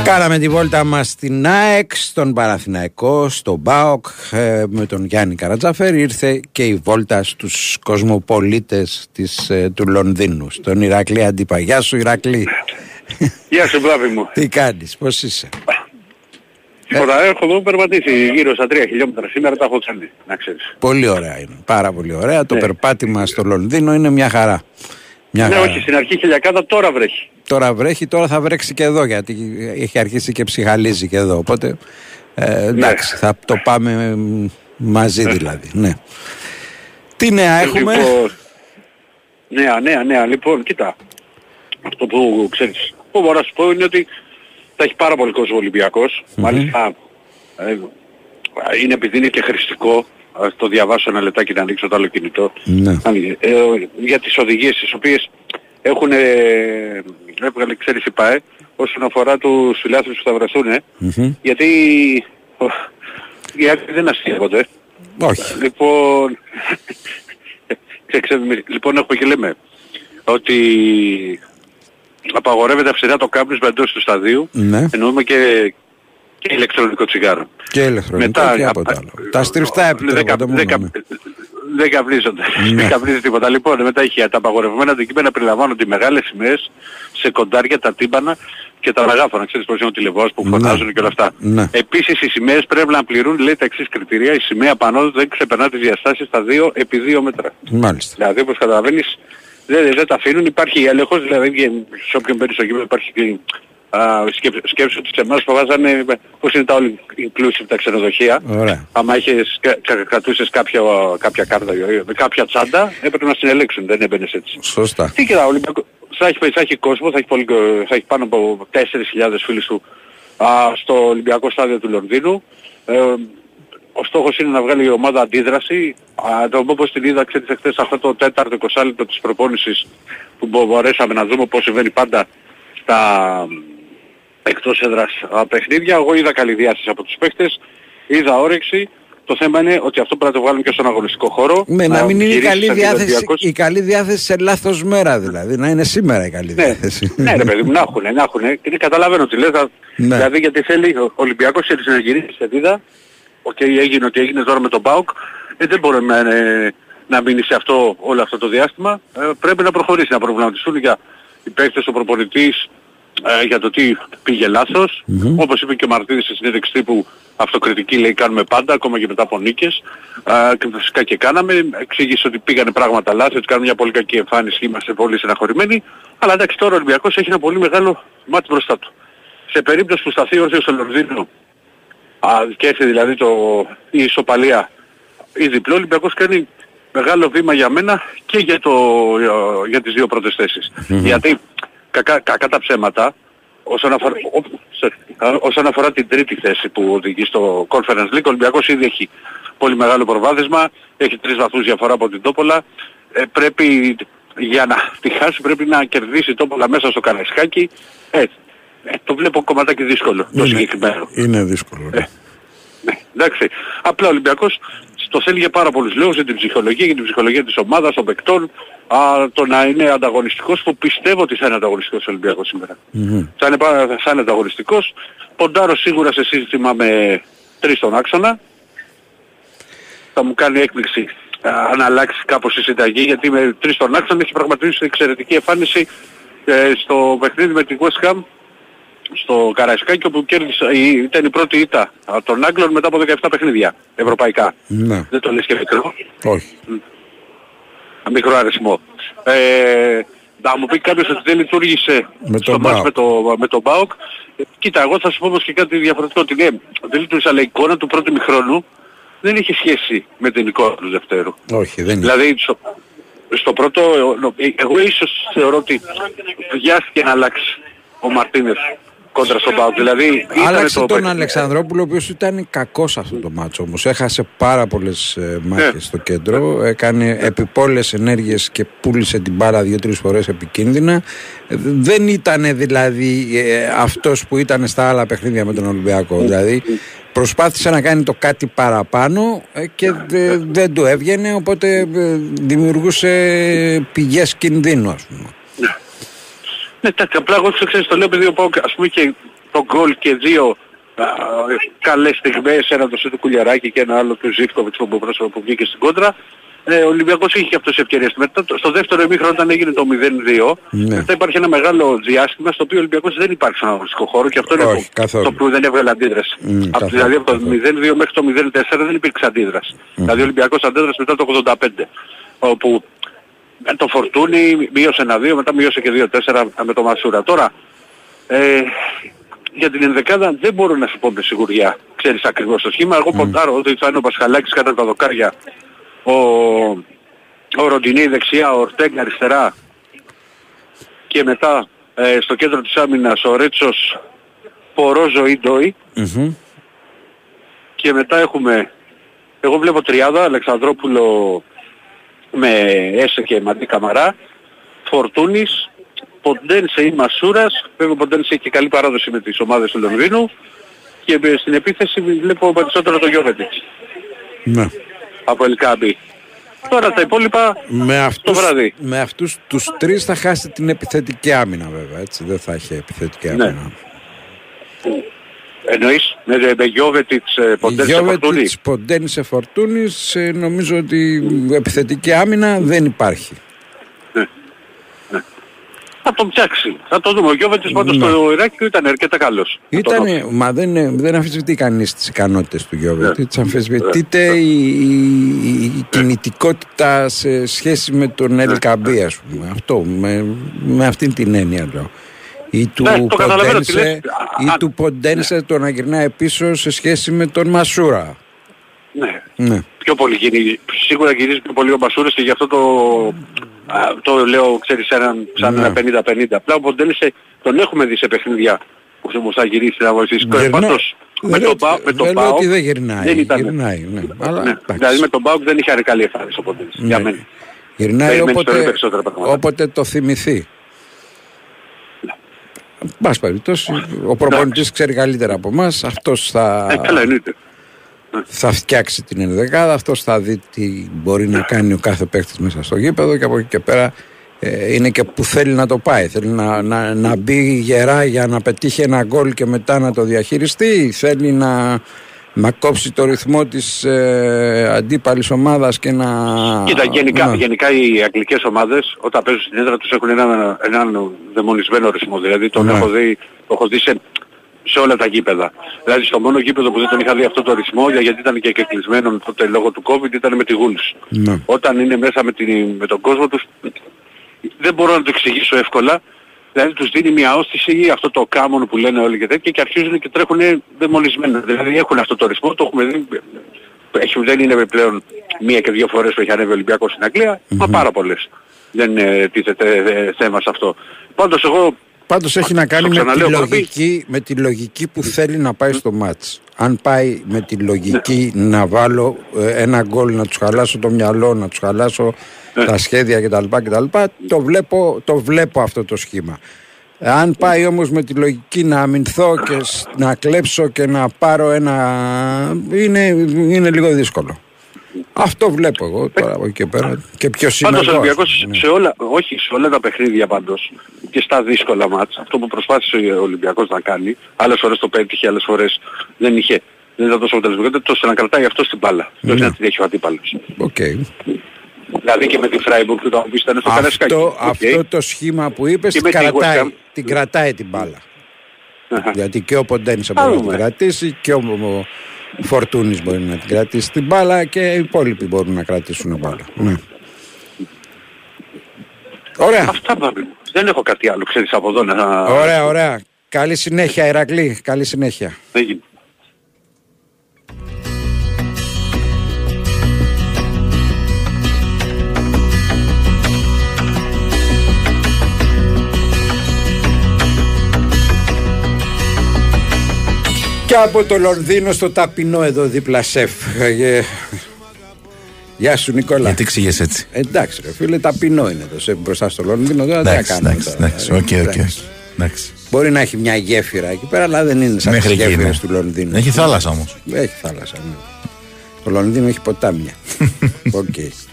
Κάναμε τη βόλτα μας στην ΑΕΚ, στον Παραθυναϊκό, στον ΜΠΑΟΚ ε, με τον Γιάννη Καρατζαφέρη ήρθε και η βόλτα στους κοσμοπολίτες της, ε, του Λονδίνου στον Ηρακλή Αντίπα. Γεια σου Ηρακλή Γεια σου μπράβη μου Τι κάνεις, πώς είσαι; Τίποτα, έχω εδώ περπατήσει γύρω στα 3 χιλιόμετρα σήμερα, τα έχω κάνει, να ξέρεις. Πολύ ωραία είναι. Πάρα πολύ ωραία. Ναι. Το περπάτημα στο Λονδίνο είναι μια χαρά. Μια Ναι, χαρά. όχι, στην αρχή χιλιακάτα τώρα βρέχει. Τώρα βρέχει, τώρα θα βρέξει και εδώ γιατί έχει αρχίσει και ψυχαλίζει και εδώ. Οπότε ε, εντάξει, θα το πάμε μ, μαζί δηλαδή. Ναι. Τι νέα έχουμε; Λοιπόν, νέα, νέα, νέα. Λοιπόν, κοίτα. Αυτό που ξέρεις, που μπορώ να σου πω είναι ότι θα έχει πάρα πολύ κόσμο ο ολυμπιακος Μάλιστα, ε, είναι επειδή είναι και χρηστικό. Ας το διαβάσω ένα λεπτάκι να ανοίξω το άλλο κινητό. Ναι. Ε, για τις οδηγίες τις οποίες έχουν ε, έβγαλε ξέρεις η ΠΑΕ όσον αφορά τους φιλάθλους που θα βρεθούν ε, Μμμ. γιατί ο, οι άλλοι δεν αστείευονται. Όχι. Λοιπόν, ξέ- ξέρουμε- λοιπόν έχουμε και λέμε ότι απαγορεύεται αυστηρά το κάπνισμα εντός του σταδίου Ναι. εννοούμε και, και ηλεκτρονικό τσιγάρο. Και ηλεκτρονικό Μετά, και α- από τα άλλο. Τα στριφτά επιτρέπονται μόνο. δεν, ναι. κα- δεν καπνίζονται. Ναι. Δεν καπνίζει τίποτα. Λοιπόν, μετά έχει τα απαγορευμένα αντικείμενα περιλαμβάνονται οι μεγάλες σημαίες σε κοντάρια, τα τύμπανα και τα μεγάφωνα. Ξέρεις πως είναι ο τηλεβός που Ναι. φωνάζουν και όλα αυτά. Ναι. Επίσης οι σημαίες πρέπει να πληρούν λέει τα εξής κριτήρια. Η σημαία πανώ δεν ξεπερνά τις διαστάσεις στα 2 επί 2 μέτρα. Μάλιστα. Δηλαδή όπως καταλαβαίνεις δεν, δεν τα αφήνουν. Υπάρχει έλεγχος, δηλαδή και σε όποιον παίρνει στο γήπεδο υπάρχει και α, σκέψου, σκέψου ότι σε εμάς που βάζανε πώς είναι τα all inclusive τα ξενοδοχεία. Ωραία. Άμα είχες, κα- κα- κρατούσες κάποια, κάποια κάρτα, ε, κάποια τσάντα, έπρεπε να συνελέξουν, δεν έμπαινες έτσι. Σωστά. Τι κοίτα, ο Ολυμπιακός θα έχει, θα έχει κόσμο, θα έχει, πολύ, θα έχει πάνω από 4.000 φίλους του α, στο Ολυμπιακό στάδιο του Λονδίνου. Ε, ο στόχος είναι να βγάλει η ομάδα αντίδραση. Α, το όπως την είδα, ξέρετε, χθες αυτό το τέταρτο 20 λεπτό της προπόνησης που μπο- μπορέσαμε να δούμε πώς συμβαίνει πάντα στα εκτός έδρας α, παιχνίδια. Εγώ είδα καλή διάσταση από τους παίχτες, είδα όρεξη. Το θέμα είναι ότι αυτό πρέπει να το βγάλουμε και στον αγωνιστικό χώρο. Με να μην είναι η γυρίσει καλή, σαν διάθεση, Ολυμπιακός. η καλή διάθεση σε λάθος μέρα δηλαδή. Να είναι σήμερα η καλή διάθεση. Ναι ρε παιδί μου, να έχουνε, να έχουνε. Και καταλαβαίνω τι λες. θα- Ναι. Δηλαδή γιατί θέλει ο Ολυμπιακός θέλεις να γυρίσει σελίδα. Οκ, έγινε ότι έγινε τώρα με τον ΠΑΟΚ. Ε, δεν μπορεί να, ε, να μείνει σε αυτό όλο αυτό το διάστημα. Ε, πρέπει να προχωρήσει, να προβληματιστούν για οι παίκτες, ο προπονητής, ε, για το τι πήγε λάθος. Όπως είπε και ο Μαρτίνης στη συνέντευξη τύπου, αυτοκριτική λέει κάνουμε πάντα, ακόμα και μετά από νίκες. Ε, και φυσικά και κάναμε. Εξήγησε ότι πήγανε πράγματα λάθη, ότι κάνουμε μια πολύ κακή εμφάνιση, είμαστε πολύ στεναχωρημένοι. Αλλά εντάξει τώρα ο Ολυμπιακός έχει ένα πολύ μεγάλο μάτι μπροστά του. Σε περίπτωση που σταθεί όρθιος στο Λονδίνο α, και έρθει δηλαδή το, η ισοπαλία ή διπλό, ο Ολυμπιακός κάνει μεγάλο βήμα για μένα και για, το, για, για τις δύο πρώτες θέσεις. Γιατί κακά, κακά τα ψέματα, όσον αφορά, ο- sorry, α, όσον αφορά την τρίτη θέση που οδηγεί στο Conference League, ο Ολυμπιακός ήδη έχει πολύ μεγάλο προβάδισμα, έχει τρεις βαθμούς διαφορά από την Τόπολα, ε, πρέπει για να τη χάσει πρέπει να κερδίσει η Τόπολα μέσα στο Καραϊσκάκι, ε, ε, το βλέπω κομματάκι δύσκολο το συγκεκριμένο. Είναι δύσκολο. ναι. Ναι, εντάξει. Απλά ο Ολυμπιακός το θέλει για πάρα πολλούς λόγους, για την ψυχολογία, για την ψυχολογία της ομάδας, των παικτών, α, το να είναι ανταγωνιστικός, που πιστεύω ότι θα είναι ανταγωνιστικός ο Ολυμπιακός σήμερα. Θα είναι, πάρα- θα είναι ανταγωνιστικός. Ποντάρω σίγουρα σε σύστημα με τρεις στον άξονα. Θα μου κάνει έκπληξη α, αν αλλάξει κάπως η συνταγή, γιατί με τρεις στον άξονα έχει πραγματοποιήσει εξαιρετική εμφάνιση ε, στο παιχνίδι με την West Ham στο Καραϊσκάκι όπου κέρδισε, η- ήταν η πρώτη ήττα α, των Άγγλων μετά από 17 παιχνίδια ευρωπαϊκά. Ναι. Δεν το λες και μικρό. Όχι. Μικρό αριθμό. Ε, να μου πει κάποιος ότι δεν λειτουργήσε Με στο τον μάτς ΠΑΟΚ. με το, με τον ΠΑΟΚ. Ε, Κοίτα, εγώ θα σου πω όμως και κάτι διαφορετικό. Ότι ναι, δεν λειτουργήσε, αλλά η εικόνα του πρώτου μηχρόνου δεν είχε σχέση με την εικόνα του δευτέρου. Όχι, δεν είναι. Δηλαδή στο, στο πρώτο, ε, εγώ ίσως θεωρώ ότι βιάστηκε να αλλάξει ο Μαρτίνες κόντρα στον Πάοκ. Δηλαδή ήταν Άλλαξε το τον Αλεξανδρόπουλο, ο οποίος ήταν κακός αυτό το μάτσο όμως. Έχασε πάρα πολλές ε, μάχες Ναι. στο κέντρο, έκανε επιπόλες ενέργειες και πούλησε την μπάλα δύο-τρεις φορές επικίνδυνα. Ε, Δεν ήταν δηλαδή ε, αυτός που ήταν στα άλλα παιχνίδια με τον Ολυμπιακό. Δηλαδή προσπάθησε να κάνει το κάτι παραπάνω ε, και δε- δεν του έβγαινε, οπότε ε, δημιουργούσε πηγές κινδύνου ας πούμε. Ναι, εντάξει, απλά εγώ το ξέρεις, το λέω επειδή ο Πάοκ ας πούμε και το γκολ και δύο α, καλές στιγμές, ένα το του Κουλιαράκη και ένα άλλο του Ζήφκοβιτς που, που, που βγήκε στην κόντρα, ε, ο Ολυμπιακός είχε και αυτές τις ευκαιρίες. Μετά το- στο δεύτερο ημίχρονο όταν έγινε το 0-2, Ναι. μετά υπάρχει ένα μεγάλο διάστημα στο οποίο ο Ολυμπιακός δεν υπάρχει στον αγωνιστικό χώρο και αυτό είναι Όχι, το, καθόλου. το που δεν έβγαλε αντίδραση. Μμ, Από, καθόλου, δηλαδή από το καθόλου. 0-2 μέχρι το 0-4 δεν υπήρξε αντίδραση. Δηλαδή ο Ολυμπιακός αντέδρασε μετά το 85. Όπου με το φορτούνι μείωσε ένα 2, μετά μείωσε και 2-4 με το Μασούρα. Τώρα, ε, για την ενδεκάδα δεν μπορώ να σου πω με σιγουριά. Ξέρεις ακριβώς το σχήμα. Εγώ ποντάρω ότι θα είναι ο Πασχαλάκης κατά τα δοκάρια. Ο, ο Ροντινή δεξιά, ο Ορτέγκα αριστερά. Και μετά ε, στο κέντρο της άμυνας ο Ρέτσος Πορόζο ή Ντόι. Μμμ. Και μετά έχουμε, εγώ βλέπω τριάδα, Αλεξανδρόπουλο με Έσε και Μαντί Καμαρά, Φορτούνης, Ποντένσε ή Μασούρας, βέβαια ο Ποντένσε έχει και καλή παράδοση με τις ομάδες του Λονδίνου και ε, στην επίθεση βλέπω περισσότερο το Γιώβετιτς Ναι. από Ελκάμπη. Τώρα τα υπόλοιπα Με το αυτούς, βράδυ. με αυτούς τους τρεις θα χάσει την επιθετική άμυνα βέβαια, έτσι. Δεν θα έχει επιθετική Ναι. Άμυνα. Εννοείς με, με Γιώβετιτς, ε, Ποντένσε, Φορτούνη; Γιώβετιτς, Ποντένσε, Φορτούνης, ε, νομίζω ότι επιθετική άμυνα δεν υπάρχει. Θα τον ψάξει. Θα το δούμε. Ο Γιώβετιτς πάντως Ναι. στο Ιράκιο ήταν αρκετά καλός. Θα τον Ήταν, μα δεν, δεν αμφισβητεί κανείς τις ικανότητες του Ναι. Γιώβετιτ. Αμφισβητείται η, η- η κινητικότητα σε σχέση με τον Ναι. Ελκαμπή, ας πούμε. Αυτό, με, με αυτήν την έννοια λέω. Ή του Ναι, το καταλαβαίνω τι λες. Ποντένσε, ή του Ποντένσε το να γυρνάει πίσω σε σχέση με τον Μασούρα. Ναι. Ναι. πιο πολύ γυρίζει, σίγουρα γυρίζει πιο πολύ ο Μπασούρας και γι' αυτό το, α, το λέω, ξέρεις, έναν, σαν Ναι. ένα 50-50. Απλά ο Ποντέλησε τον έχουμε δει σε παιχνίδια που όμως θα γυρίσει να βοηθήσει. Γυρνά- Πάντως, με Δεν τον λέω- Πάο- με τον δεν λέω Πάο ότι δεν γυρνάει. δεν ήταν. Γυρνάει, ναι. Αλλά, Ναι. εντάξει. Δηλαδή με τον Πάοκ δεν είχε καλή εμφάνιση ο Ποντέλησε. Ναι. Για μένα. Γυρνάει Περιμένεις τώρα όποτε, περισσότερα πράγματα. όποτε το θυμηθεί. Εν πάση περιπτώσει, ο προπονητής ξέρει καλύτερα από εμάς. Αυτός θα, Ε, καλά εννοείται. θα φτιάξει την ενδεκάδα. Αυτός θα δει τι μπορεί να κάνει ο κάθε παίκτης μέσα στο γήπεδο και από εκεί και πέρα ε, είναι και που θέλει να το πάει. Θέλει να, να, να μπει γερά για να πετύχει ένα γκολ και μετά να το διαχειριστεί. Θέλει να, να κόψει το ρυθμό της ε, αντίπαλης ομάδας και να... Κοίτα, γενικά, να- γενικά οι αγγλικές ομάδες όταν παίζουν στην έδρα τους έχουν έναν, έναν δαιμονισμένο ρυθμό. Δηλαδή τον Ναι. έχω δει, το έχω δει σε, σε όλα τα γήπεδα. Δηλαδή στο μόνο γήπεδο που δεν τον είχα δει αυτό το ρυθμό, για- γιατί ήταν και κεκλεισμένο τότε λόγω του COVID, ήταν με τη Wolves. Ναι. Όταν είναι μέσα με, την, με τον κόσμο τους, δεν μπορώ να το εξηγήσω εύκολα. Δηλαδή τους δίνει μια όστηση, αυτό το κάμον που λένε όλοι και τέτοια και αρχίζουν και τρέχουν δαιμονισμένα. Δηλαδή έχουν αυτό το ρυθμό, το έχουμε δει έχει, δεν είναι πλέον μία και δύο φορές που έχει ανέβει ο Ολυμπιακός στην αγγλια μα πάρα πολλές. Δεν ε, τίθεται ε, θέμα σε αυτό. Πάντως εγώ Πάντως έχει να κάνει το με τη, ξαναλέω, Κορμπή. λογική, με τη λογική που θέλει να πάει στο μάτς. Αν πάει με τη λογική να βάλω ε, ένα γκολ, να τους χαλάσω το μυαλό, να τους χαλάσω τα σχέδια κτλ, κτλ το, βλέπω, το βλέπω αυτό το σχήμα. Αν πάει όμως με τη λογική να αμυνθώ και σ- να κλέψω και να πάρω ένα... είναι, είναι λίγο δύσκολο. Αυτό βλέπω εγώ τώρα από εκεί και πέρα. Και ποιος είμαι Πάντως ο εγώ. ας Ολυμπιακός πούμε, ναι. σε όλα, όχι σε όλα τα παιχνίδια πάντως και στα δύσκολα ματς, αυτό που προσπάθησε ο Ολυμπιακός να κάνει, άλλες φορές το πέτυχε, άλλες φορές δεν είχε, δεν ήταν τόσο αποτελεσματικό, ήταν τόσο να κρατάει αυτό στην μπάλα. Ναι. Όχι να την έχει ο αντίπαλος. Οκ. Δηλαδή και με τη Φράιμπουργκ που το ήταν στο Καραϊσκάκη. Αυτό, Οκ. αυτό το σχήμα που είπες Και με τη κρατάει, West Ham. την κρατάει την μπάλα. Γιατί και ο Ποντένισα Θα μπορεί να την δούμε. κρατήσει και ο, ο Φορτούνης μπορεί να την κρατήσει την μπάλα και οι υπόλοιποι μπορούν να κρατήσουν μπάλα. Ναι. Ωραία. Αυτά πάμε. Δεν έχω κάτι άλλο, ξέρεις, από εδώ να... Ωραία, ωραία. Καλή συνέχεια, Ηρακλή. Καλή συνέχεια. Έγινε. Και από το Λονδίνο στο ταπεινό εδώ δίπλα ΣΕΦ. Ε, Γεια σου Νικόλα. Γιατί εξηγείς έτσι; Εντάξει ρε φίλε, ταπεινό είναι το ΣΕΦ μπροστά στο Λονδίνο. Τώρα τι να Εντάξει, κάνουμε εντάξει, τώρα, εντάξει, ε, OK, OK, εντάξει. εντάξει. Μπορεί να έχει μια γέφυρα εκεί πέρα, αλλά δεν είναι σαν τις Μέχρι εκεί γέφυρες είναι. του Λονδίνου. Έχει θάλασσα όμως. Έχει θάλασσα, ναι. Το Λονδίνο έχει ποτάμια. Οκ. Πώς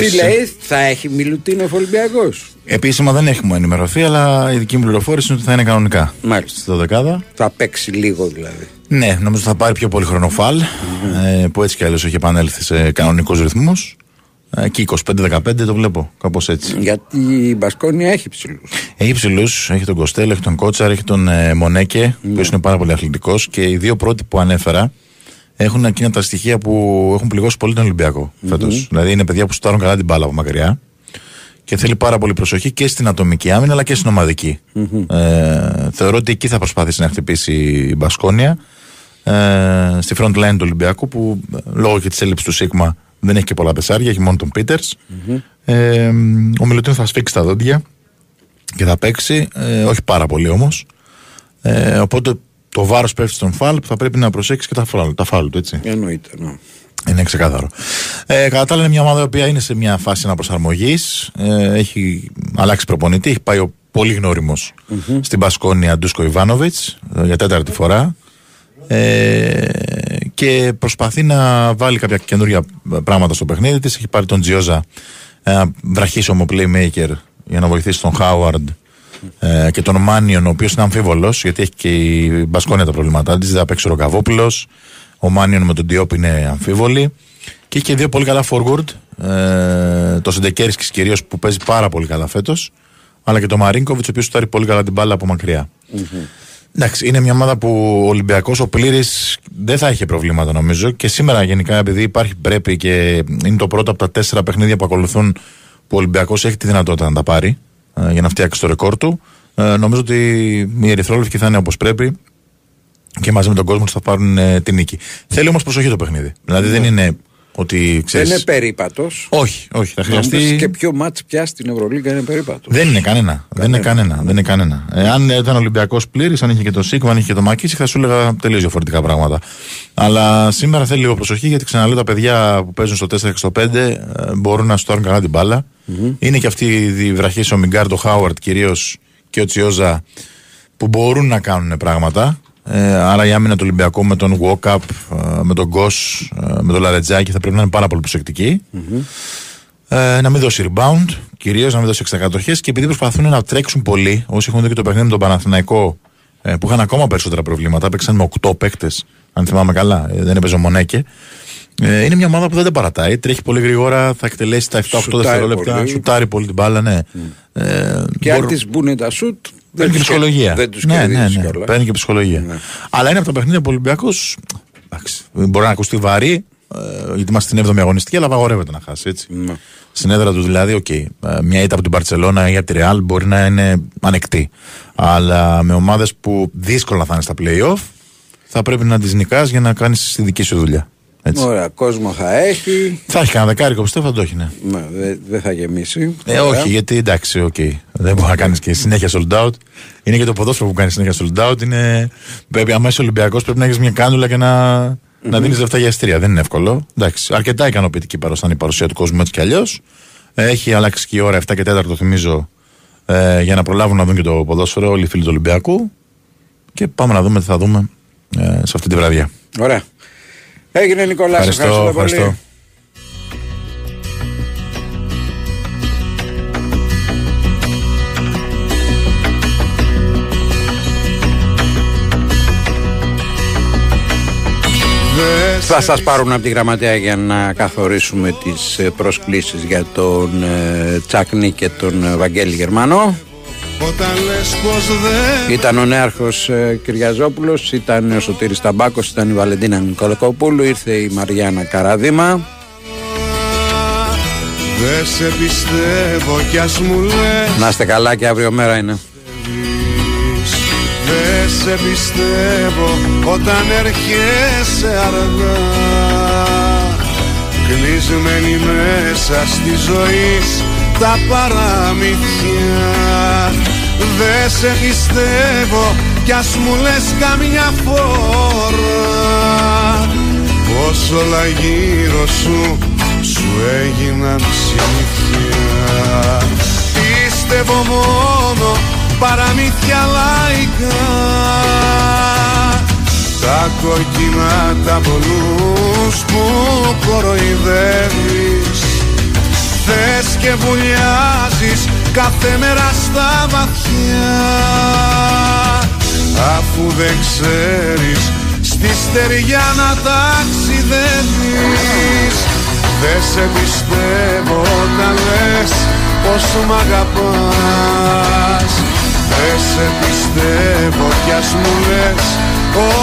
Τι είσαι; λέει, θα έχει Μιλουτίνοφ Ολυμπιακός. Επίσημα δεν έχουμε ενημερωθεί, αλλά η δική μου πληροφόρηση είναι ότι θα είναι κανονικά. Μάλιστα. Στη δεκάδα. Θα παίξει λίγο δηλαδή. Ναι, νομίζω θα πάρει πιο πολύ χρόνο ο Φαλ, ε, που έτσι κι αλλιώς έχει επανέλθει σε κανονικούς ρυθμούς. Εκεί 25-15 το βλέπω, κάπως έτσι. Γιατί η Μπασκόνια έχει ψηλού. Έχει ψηλού, έχει τον Κοστέλ, έχει τον Κότσαρ, έχει τον ε, Μονέκε, Ναι. ο οποίος είναι πάρα πολύ αθλητικός και οι δύο πρώτοι που ανέφερα έχουν εκείνα τα στοιχεία που έχουν πληγώσει πολύ τον Ολυμπιακό φέτος. Δηλαδή είναι παιδιά που στάρουν καλά την μπάλα από μακριά και θέλει πάρα πολύ προσοχή και στην ατομική άμυνα αλλά και στην ομαδικη Ε, θεωρώ ότι εκεί θα προσπαθήσει να χτυπήσει η Μπασκόνια ε, στη front line του Ολυμπιακού που ε, λόγω και της έλλειψης του Σίγμα δεν έχει και πολλά πεσάρια, έχει μόνο τον πιτερς Ε, ο Μιλουτίν θα σφίξει τα δόντια και θα παίξει, ε, όχι πάρα πολύ όμως. Ε, οπότε το βάρος πέφτει στον φάλ που θα πρέπει να προσέξεις και τα φάλ, τα φάλ του, έτσι. Εννοείται, ναι. Είναι ξεκάθαρο. Ε, κατά τα άλλα, είναι μια ομάδα η οποία είναι σε μια φάση αναπροσαρμογής. Ε, έχει αλλάξει προπονητή. Έχει πάει ο πολύ γνώριμος στην Πασκόνια Ντούσκο Ιβάνοβιτς για τέταρτη φορά. Ε, και προσπαθεί να βάλει κάποια καινούργια πράγματα στο παιχνίδι της. Έχει πάρει τον Τζιόζα, ένα βραχίσωμο playmaker για να βοηθήσει τον Χάουαρντ ε, και τον Μάνιον, ο οποίος είναι αμφίβολος, γιατί έχει και η Μπασκόνια τα προβλήματά της. Δεν θα παίξει ο Ροκαβόπουλος. Ο Μάνιον με τον Διόπ είναι αμφίβολη. Και έχει και δύο πολύ καλά forward. Ε, το Σεντεκέρισκη κυρίως που παίζει πάρα πολύ καλά φέτος. Αλλά και το Μαρίνκοβιτς, ο οποίος σουτάρει πολύ καλά την μπάλα από μακριά. Εντάξει, είναι μια ομάδα που ο Ολυμπιακός, ο πλήρης, δεν θα είχε προβλήματα νομίζω. Και σήμερα γενικά, επειδή υπάρχει πρέπει και είναι το πρώτο από τα τέσσερα παιχνίδια που ακολουθούν που ο Ολυμπιακός έχει τη δυνατότητα να τα πάρει ε, για να φτιάξει το ρεκόρ του. Ε, νομίζω ότι οι Ερυθρόλευκοι θα είναι όπως πρέπει και μαζί με τον κόσμο τους θα πάρουν ε, την νίκη. Θέλει όμως προσοχή το παιχνίδι. Δηλαδή δεν είναι ότι ξέρει. Δεν είναι περίπατος. Όχι, όχι. Θα χρειαστεί. Και ποιο μάτς πια στην Ευρωλίγκα είναι περίπατος. Δεν είναι κανένα. Δεν είναι κανένα. Δεν είναι κανένα. Ε, αν ήταν Ολυμπιακός πλήρης, αν είχε και το Σίκο, αν είχε και το Μακίση, θα σου έλεγα τελείως διαφορετικά πράγματα. Αλλά σήμερα θέλει λίγο προσοχή γιατί ξαναλέω τα παιδιά που παίζουν στο 4 και στο 5 ε, μπορούν να στάρουν καλά την μπάλα. Είναι και αυτοί οι βραχοί, ο Μιγκάρντο Χάουαρτ κυρίως και ο Τσιόζα που μπορούν να κάνουν πράγματα. Ε, άρα η άμυνα του Ολυμπιακού με τον Walkup, ε, με τον Γκος, ε, με τον Λαρετζάκη θα πρέπει να είναι πάρα πολύ προσεκτικοί. Ε, να μην δώσει rebound, κυρίως να μην δώσει εξακατοχές και επειδή προσπαθούν να τρέξουν πολύ, όσοι έχουν δει και το παιχνίδι με τον Παναθηναϊκό, ε, που είχαν ακόμα περισσότερα προβλήματα, παίξαν με 8 παίκτες, αν θυμάμαι καλά, ε, δεν έπαιζε ο Μονέκε. Ε, είναι μια ομάδα που δεν τα παρατάει, τρέχει πολύ γρήγορα, θα εκτελέσει τα 7-8 Σουτάρει δευτερόλεπτα, πολύ. σουτάρει πολύ την μπάλα, ναι. Ε, Και αν μπορούν- της μπουν τα σουτ. Παίρνει και τους ψυχολογία. Δεν τους ναι, ναι, κερδίζει ναι. κιόλας. Παίρνει και ψυχολογία. Αλλά είναι από τα παιχνίδια που ο Ολυμπιακός. Μπορεί να ακουστεί βαρύ, ε, γιατί είμαστε στην 7η αγωνιστική, αλλά απαγορεύεται να χάσει. Έτσι. Ναι. Στην έδρα του δηλαδή, οκ. Ε, μια ήττα από την Μπαρσελόνα ή από τη Ρεάλ μπορεί να είναι ανεκτή. Αλλά με ομάδες που δύσκολα θα είναι στα playoff, θα πρέπει να τις νικάς για να κάνεις τη δική σου δουλειά. Έτσι. Ωραία, κόσμο θα έχει. Θα έχει κανένα δεκάρικο, πιστεύω θα το έχει, ναι. Ναι, δεν δεν θα γεμίσει. Ε, Ωραία. όχι, γιατί εντάξει, οκ. Δεν μπορεί να κάνεις και συνέχεια sold out. Είναι και το ποδόσφαιρο που κάνεις συνέχεια sold out. Είναι... Πρέπει, άμα είσαι Ολυμπιακός, πρέπει να έχεις μια κάνουλα και να, να δίνεις λεφτά για εισιτήρια. Δεν είναι εύκολο. Εντάξει, αρκετά ικανοποιητική παρουσία η παρουσία του κόσμου έτσι κι αλλιώς. Έχει αλλάξει και η ώρα 7 και 4, το θυμίζω, ε, για να προλάβουν να δουν και το ποδόσφαιρο όλοι οι φίλοι του Ολυμπιακού. Και πάμε να δούμε τι θα δούμε ε, σε αυτή τη βραδιά. Ωραία. Έγινε Νικόλα, σε Ευχαριστώ, ευχαριστώ πολύ. ευχαριστώ. Θα σας πάρουν από τη γραμματέα για να καθορίσουμε τις ε, προσκλήσεις για τον ε, Τσάκνη και τον ε, Βαγγέλη Γερμανό. Όταν λες πως δεν Ήταν ο νέαρχος ε, Κυριαζόπουλος, ήταν ο Σωτήρης Ταμπάκος, ήταν η Βαλεντίνα Νικολακοπούλου, ήρθε η Μαριάννα Καραδίμα. Δεν σε πιστεύω κι ας μου λες Να είστε καλά και αύριο μέρα είναι. Δεν σε πιστεύω όταν έρχεσαι αργά Κλεισμένη μέσα στη ζωή τα παραμυθιά Δεν σε πιστεύω κι ας μου λες καμιά φορά. Πως όλα γύρω σου σου έγιναν συνήθεια. Πίστευω μόνο παραμύθια λαϊκά. Τα κόκκινα τα πολλούς που κοροϊδεύεις. Θες και βουλιάζεις κάθε μέρα στα βαθιά. Αφού δεν ξέρεις στη στεριά να ταξιδεύεις. Δεν σε πιστεύω όταν λες πως μ' αγαπάς. Δεν σε πιστεύω κι ας μου λες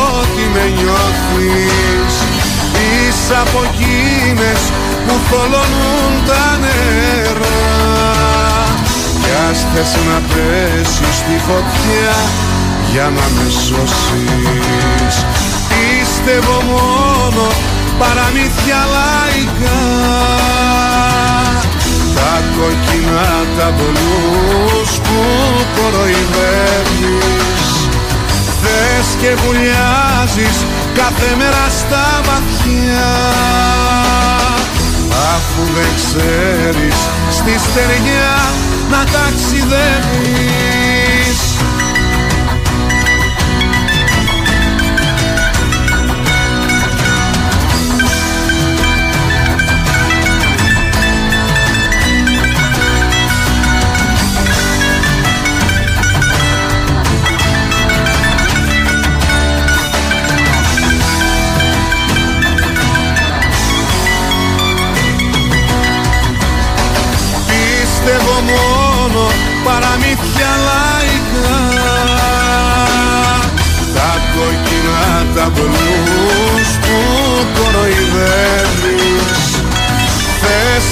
ότι με νιώθεις. Είσαι από εκείνες που θολώνουν τα νερά Κι ας θες να πέσεις στη φωτιά για να με σώσεις. Πίστευω μόνο παραμύθια λαϊκά. Τα κοκκινά τα μπλούς που κοροϊδεύεις. Θες και βουλιάζεις κάθε μέρα στα βαθιά. Αφού δεν ξέρεις στη στεριά να ταξιδεύεις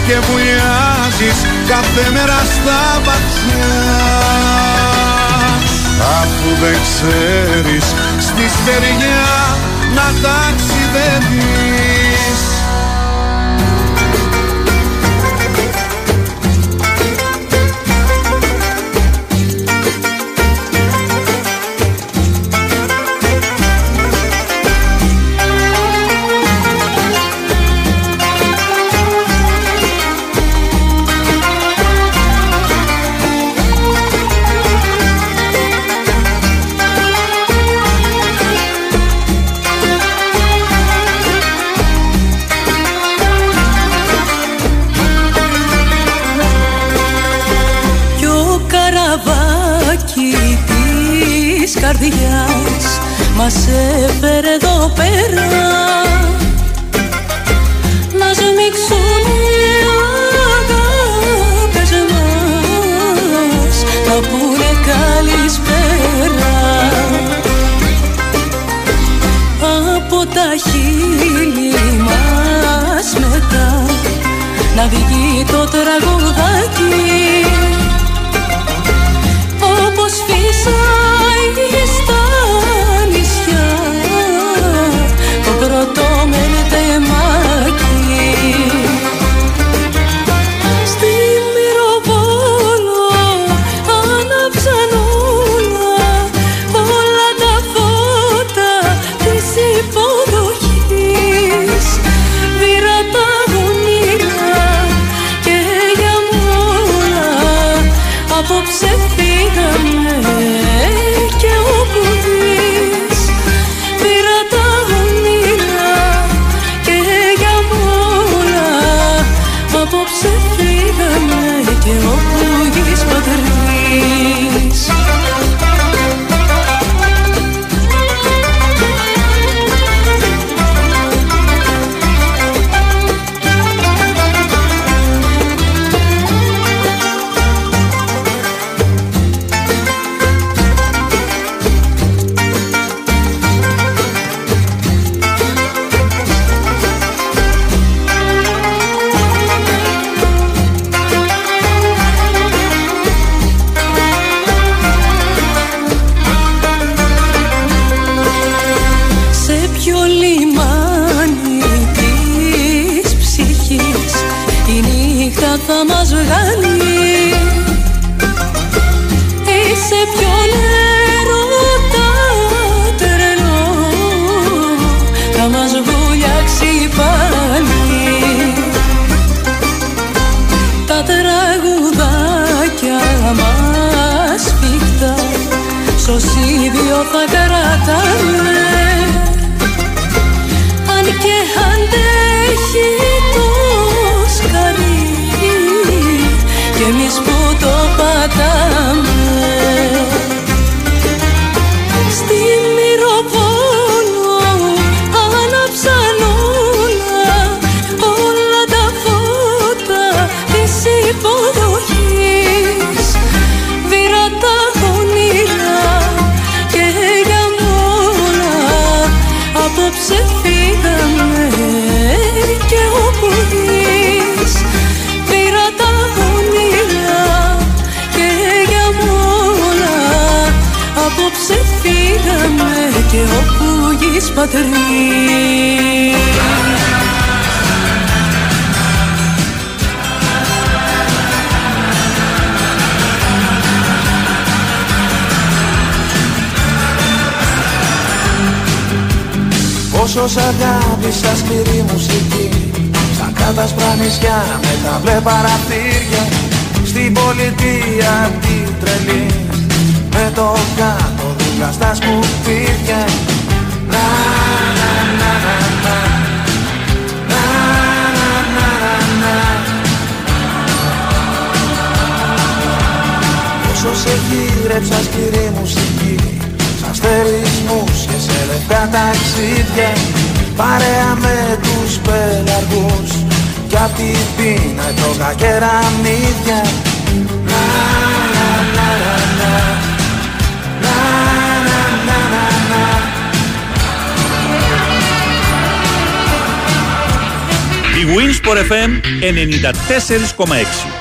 και βουλιάζεις κάθε μέρα στα βαθιά. Αφού δεν ξέρεις στη στεριά να ταξιδεύεις έφερε εδώ πέρα 4,46